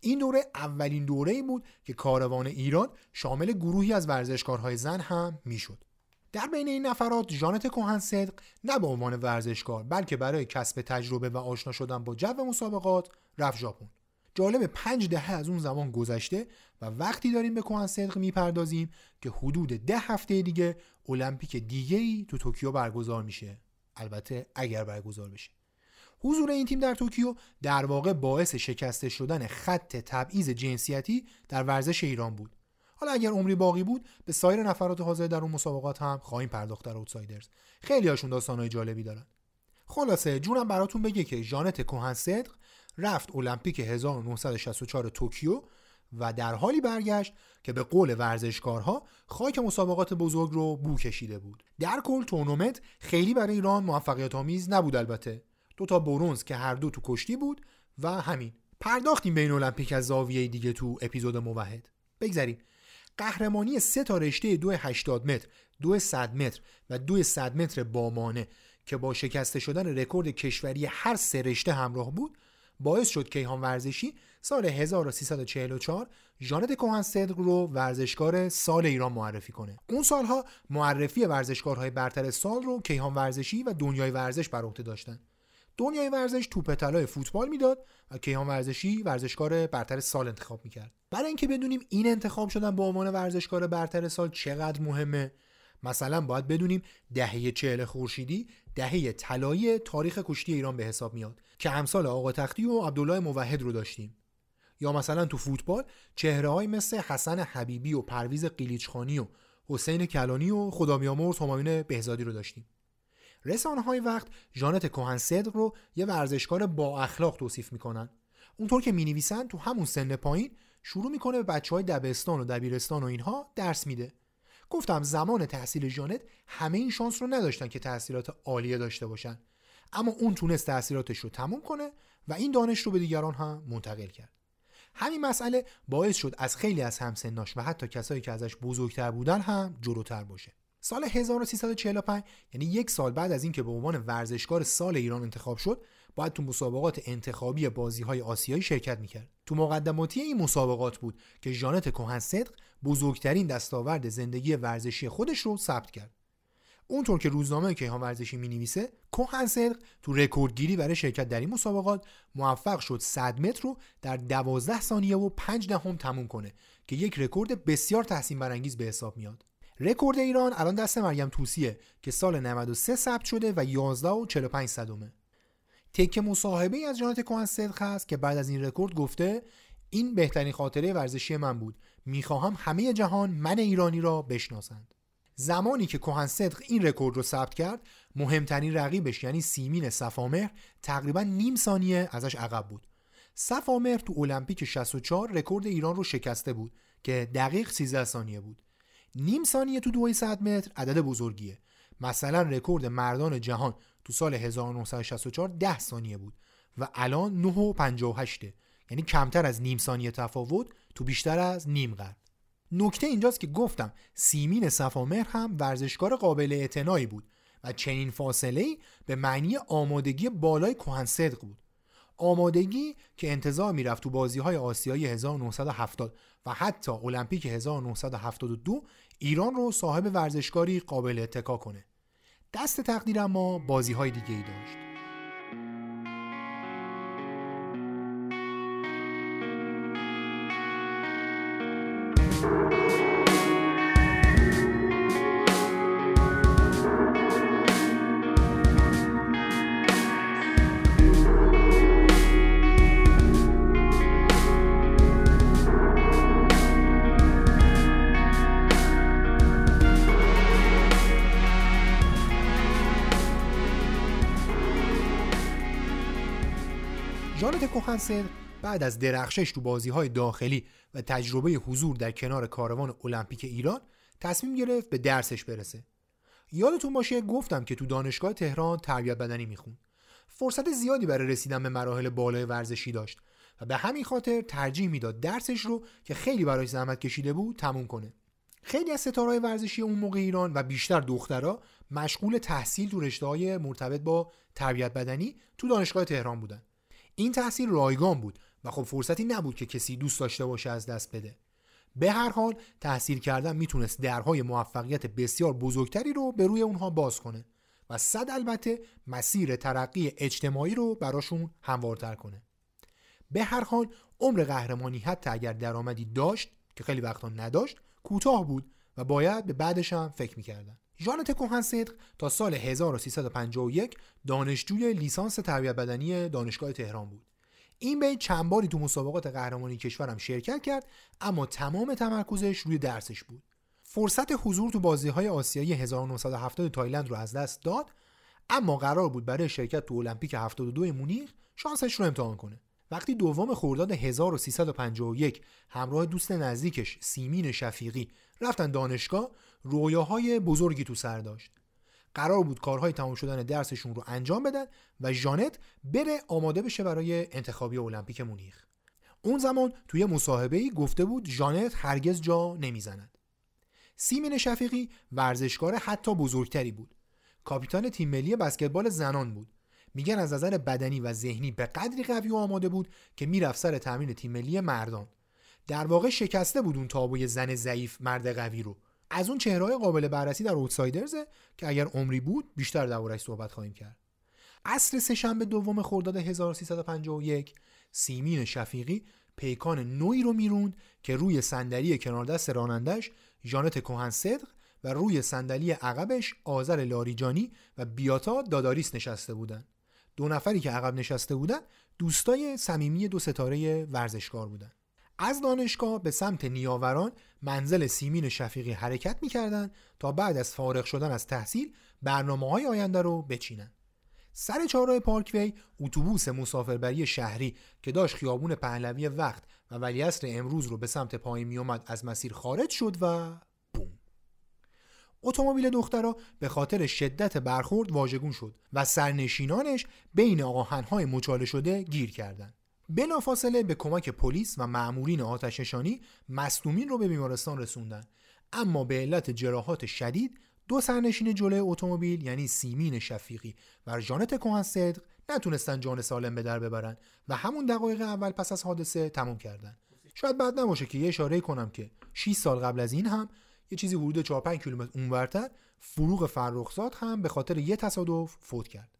این دوره اولین دوره ای بود که کاروان ایران شامل گروهی از ورزشکارهای زن هم می‌شد. در بین این نفرات ژانت کوهن صدق نه به عنوان ورزشکار بلکه برای کسب تجربه و آشنا شدن با جو مسابقات رفت ژاپن. جالب پنج دهه از اون زمان گذشته و وقتی داریم به کوهن صدق می‌پردازیم که حدود ده هفته دیگه المپیک دیگه ای تو توکیو برگزار میشه. البته اگر برگزار بشه. حضور این تیم در توکیو در واقع باعث شکسته شدن خط تبعیض جنسیتی در ورزش ایران بود. حالا اگر عمری باقی بود به سایر نفرات حاضر در اون مسابقات هم خواهیم پرداخت در Outsiders. خیلی هاشون داستانهای جالبی دارن. خلاصه جونم براتون بگه که ژانت کوهن صدق رفت المپیک 1964 توکیو و در حالی برگشت که به قول ورزشکارها خاک مسابقات بزرگ رو بو کشیده بود. در کل تورنمنت خیلی برای ایران موفقیت آمیز نبود البته. دو تا برونز که هر دو تو کشتی بود و همین. پرداختیم بین المپیک از زاویه دیگه تو اپیزود موحد. بگذریم. قهرمانی سه تا رشته دو 80 متر دو 100 متر و دو 100 متر بامانه که با شکسته شدن رکورد کشوری هر سه رشته همراه بود باعث شد کیهان ورزشی سال 1344 ژانت کوهن صدق رو ورزشکار سال ایران معرفی کنه. اون سالها معرفی ورزشکارهای برتر سال رو کیهان ورزشی و دنیای ورزش بر عهده داشتن. دنیای ورزش توپ طلای فوتبال می‌داد و کیهان ورزشی ورزشکار برتر سال انتخاب می‌کرد. برای اینکه بدونیم این انتخاب شدن به عنوان ورزشکار برتر سال چقدر مهمه مثلا باید بدونیم دهه چهل خورشیدی دهه طلایی تاریخ کشتی ایران به حساب میاد که امثال آقا تختی و عبدالله موحد رو داشتیم. یا مثلا تو فوتبال چهره های مثل حسن حبیبی و پرویز قیلیچخانی و حسین کلانی و خدا بیامرز همایون بهزادی رو داشتیم. رسانه های وقت جانت کوهن صدق رو یه ورزشکار با اخلاق توصیف می‌کنن. اونطور که می تو همون سن پایین شروع می‌کنه به بچه های دبستان و دبیرستان و اینها درس میده. گفتم زمان تحصیل جانت همه این شانس رو نداشتن که تحصیلات عالیه داشته باشن. اما اون تونست تحصیلاتش رو تموم کنه و این دانش رو به دیگران هم منتقل کرد. همین مسئله باعث شد از خیلی از همسناش و حتی کسایی که ازش بزرگتر بودن هم جلوتر باشه. سال 1345 یعنی یک سال بعد از اینکه به عنوان ورزشکار سال ایران انتخاب شد باید تو مسابقات انتخابی بازی های آسیایی شرکت می‌کرد. تو مقدماتی این مسابقات بود که ژانت کوهن صدق بزرگترین دستاورد زندگی ورزشی خودش رو ثبت کرد. اونطور که روزنامه کیهان ورزشی می نویسه کوهن صدق تو رکوردگیری برای شرکت در این مسابقات موفق شد 100 متر رو در 12 ثانیه و 5 دهم تموم کنه که یک رکورد بسیار تحسین برانگیز به حساب میاد. رکورد ایران الان دست مریم توسیه که سال 93 ثبت شده و 11 و 45 صدمه یه تکه مصاحبه از ژانت کوهن صدق هست که بعد از این رکورد گفته این بهترین خاطره ورزشی من بود. می‌خواهم همه جهان من ایرانی را بشناسند. زمانی که کوهن صدق این رکورد رو ثبت کرد مهمترین رقیبش یعنی سیمین صفامهر تقریبا نیم ثانیه ازش عقب بود. صفامهر تو المپیک 64 رکورد ایران رو شکسته بود که دقیق 13 ثانیه بود. نیم ثانیه تو 200 متر عدد بزرگیه. مثلا رکورد مردان جهان تو سال 1964 10 ثانیه بود و الان 9 و 58 یعنی کمتر از نیم ثانیه تفاوت تو بیشتر از نیم قرن. نکته اینجاست که گفتم سیمین صفامهر هم ورزشکار قابل اعتنایی بود و چنین فاصله به معنی آمادگی بالای کهن بود. آمادگی که انتظار می‌رفت تو بازی های آسیایی 1970 و حتی المپیک 1972 ایران رو صاحب ورزشکاری قابل اتکا کنه. دست تقدیر اما بازی های دیگه ای داشت. کوهنسن بعد از درخشش تو بازی های داخلی و تجربه حضور در کنار کاروان المپیک ایران تصمیم گرفت به درسش برسه. یادتون باشه گفتم که تو دانشگاه تهران تربیت بدنی میخون فرصت زیادی برای رسیدن به مراحل بالای ورزشی داشت و به همین خاطر ترجیح می‌داد درسش رو که خیلی برای زحمت کشیده بود تموم کنه. خیلی از ستارهای ورزشی اون موقع ایران و بیشتر دخترها مشغول تحصیل تو رشته مرتبط با تربیت بدنی تو دانشگاه تهران بودن. این تحصیل رایگان بود و خب فرصتی نبود که کسی دوست داشته باشه از دست بده. به هر حال تحصیل کردن می‌تونست درهای موفقیت بسیار بزرگتری رو به روی اونها باز کنه و صد البته مسیر ترقی اجتماعی رو براشون هموارتر کنه. به هر حال عمر قهرمانی حتی اگر درآمدی داشت که خیلی وقتا نداشت کوتاه بود و باید به بعدش هم فکر می‌کردن. ژانت کوهن صدق تا سال 1351 دانشجوی لیسانس تربیت بدنی دانشگاه تهران بود. این به چند باری تو مسابقات قهرمانی کشورم شرکت کرد اما تمام تمرکزش روی درسش بود. فرصت حضور تو بازی های آسیایی 1970 تایلند رو از دست داد اما قرار بود برای شرکت تو المپیک 72 مونیخ شانسش رو امتحان کنه. وقتی دوم خرداد 1351 همراه دوست نزدیکش سیمین شفیقی رفتن دانشگاه رویاهای بزرگی تو سر داشت. قرار بود کارهای تمام شدن درسشون رو انجام بدن و ژانت بره آماده بشه برای انتخابی المپیک مونیخ. اون زمان توی مصاحبه ای گفته بود ژانت هرگز جا نمی‌زند. سیمین شفیقی ورزشکار حتی بزرگتری بود. کاپیتان تیم ملی بسکتبال زنان بود. میگن از نظر بدنی و ذهنی به قدری قوی و آماده بود که می‌رفت سر تمرین تیم ملی مردان. در واقع شکسته بود اون تابوی زن ضعیف مرد قوی رو. از اون چهرهای قابل بررسی در اوتسایدرزه که اگر عمری بود بیشتر دربارش صحبت خواهیم کرد. عصر سهشنبه دوم خرداد 1351 سیمین شفیقی پیکان نوعی رو می‌روند که روی صندلی کنار دست رانندش ژانت کوهن صدق و روی صندلی عقبش آذر لاریجانی و بیاتا داداریس نشسته بودند. دو نفری که عقب نشسته بودند دوستای صمیمی دو ستاره ورزشکار بودند. از دانشگاه به سمت نیاوران منزل سیمین شفیقی حرکت می‌کردند تا بعد از فارغ شدن از تحصیل برنامه های آینده رو بچینن. سر چهارراه پارکوی اتوبوس مسافربری شهری که داشت خیابون پهلوی وقت و ولیعصر امروز رو به سمت پایین میومد از مسیر خارج شد و اتومبیل دخترا به خاطر شدت برخورد واژگون شد و سرنشینانش بین آهنهای مچاله شده گیر کردند. بلافاصله به کمک پلیس و مأمورین آتشنشانی مصدومین رو به بیمارستان رسوندن اما به علت جراحات شدید دو سرنشین جلوی اتومبیل یعنی سیمین شفیقی و ژانت کهن صدق نتونستن جان سالم به در ببرن و همون دقایق اول پس از حادثه تموم کردن شاید بعد نباشه که یه اشاره کنم که 6 سال قبل از این هم یه چیزی حدود 4 5 کیلومتر اونورتر فروغ فرخزاد هم به خاطر یه تصادف فوت کرد.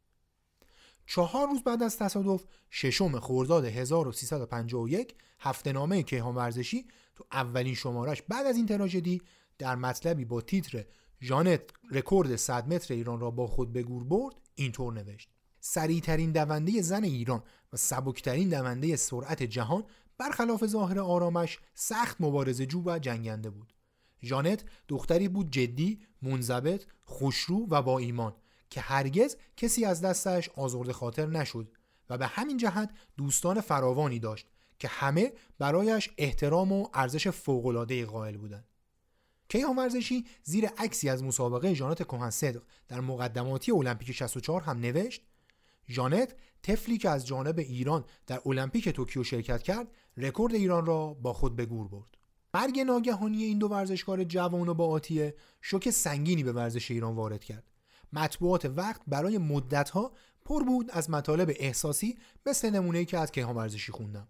چهار روز بعد از تصادف ششم خرداد 1351 هفته نامه کیهان ورزشی تو اولین شمارش بعد از این تراژدی در مطلبی با تیتر ژانت رکورد 100 متر ایران را با خود به گور برد اینطور نوشت. سریعترین دونده زن ایران و سبکترین دونده سرعت جهان برخلاف ظاهر آرامش سخت مبارزه جو و جنگنده بود. ژانت دختری بود جدی، منضبط، خوشرو و با ایمان که هرگز کسی از دستش آزرد خاطر نشد و به همین جهت دوستان فراوانی داشت که همه برایش احترام و ارزش فوق‌العاده قائل بودند. کیهان ورزشی زیر عکسی از مسابقه ژانت کهن صدق در مقدماتی المپیک 64 هم نوشت ژانت تفلی که از جانب ایران در المپیک توکیو شرکت کرد رکورد ایران را با خود به گور برد مرگ ناگهانی این دو ورزشکار جوان و با آتیه شوک سنگینی به ورزش ایران وارد کرد. مطبوعات وقت برای مدتها پر بود از مطالب احساسی مثل نمونه‌ای که از کیهان ورزشی خوندم.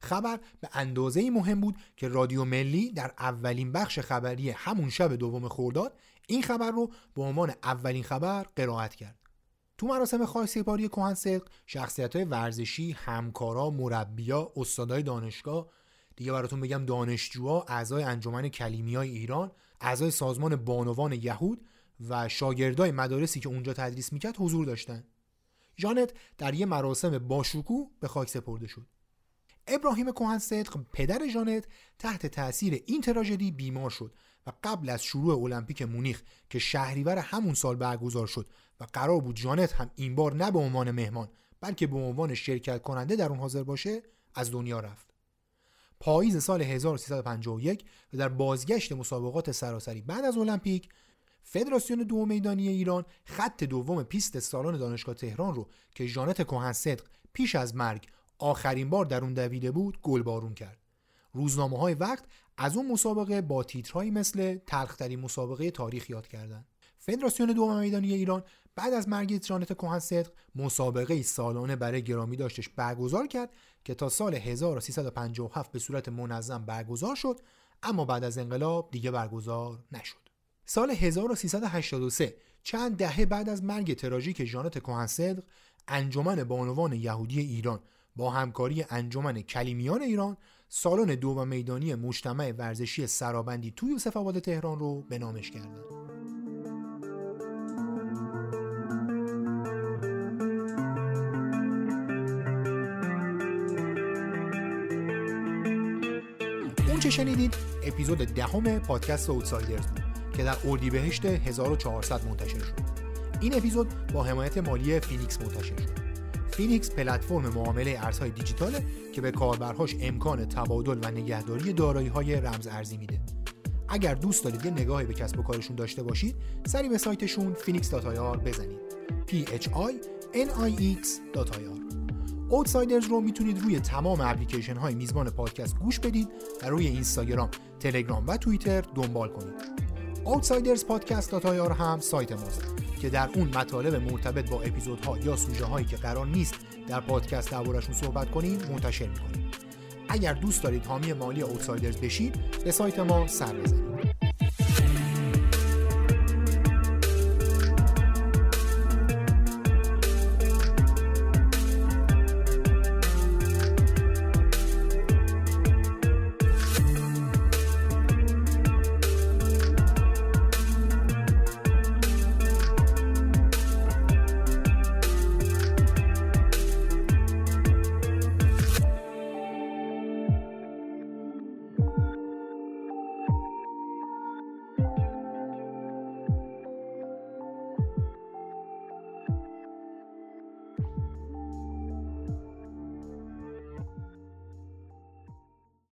خبر به اندازه مهم بود که رادیو ملی در اولین بخش خبری همون شب دوم خورداد این خبر رو به عنوان اولین خبر قرائت کرد. تو مراسم خاکسپاری کهن صدق شخصیت ورزشی همکارا مربیا استادای دانشگاه دیگه براتون بگم دانشجوها اعضای انجمن کلیمیای ایران اعضای سازمان بانوان یهود و شاگردای مدارسی که اونجا تدریس می‌کرد حضور داشتن. جانت در یه مراسم باشکوه به خاک سپرده شد. ابراهیم کوهن صدق پدر ژانت تحت تاثیر این تراژدی بیمار شد و قبل از شروع المپیک مونیخ که شهریور همون سال برگزار شد و قرار بود جانت هم این بار نه به عنوان مهمان بلکه به عنوان شرکت کننده در اون حاضر باشه از دنیا رفت. پاییز سال 1351 و در بازگشت مسابقات سراسری بعد از المپیک فدراسیون دو میدانی ایران خط دوم پیست سالن دانشگاه تهران رو که ژانت کهن صدق پیش از مرگ آخرین بار در اون دویده بود گل بارون کرد. روزنامه های وقت از اون مسابقه با تیترهایی مثل تلخترین مسابقه تاریخ یاد کردند فدراسیون دوم میدانی ایران بعد از مرگ جانت کهن صدق مسابقه سالانه برای گرامی داشتش برگزار کرد که تا سال 1357 به صورت منظم برگزار شد اما بعد از انقلاب دیگه برگزار نشد. سال 1383 چند دهه بعد از مرگ تراژیک ژانت کهن صدق انجمن بانوان یهودی ایران با همکاری انجمن کلیمیان ایران سالن دو و میدانی مجتمع ورزشی سرابندی توی یوسف آباد تهران رو به نامش کردن اون چه شنیدید اپیزود دهم پادکست Outsiders بود که در اردیبهشت 1400 منتشر شد. این اپیزود با حمایت مالی Phinix منتشر شد. Phinix پلتفرم معامله ارزهای دیجیتاله که به کاربرهاش امکان تبادل و نگهداری دارایی های رمز ارزی میده. اگر دوست دارید یه نگاهی به کسب و کارشون داشته باشید سری به سایتشون phinix.ir بزنید. P h i n i x.ir اوتسایدرز رو می‌تونید روی تمام اپلیکیشن های میزبان پادکست گوش بدید و روی اینستاگرام، تلگرام و توییتر دنبال کنید. اوتسایدرز پادکست هم سایت ماست که در اون مطالب مرتبط با اپیزودها یا سوژه هایی که قرار نیست در پادکست دربارشون صحبت کنیم منتشر می‌کنیم. اگر دوست دارید حامی مالی اوتسایدرز بشید به سایت ما سر بزنید.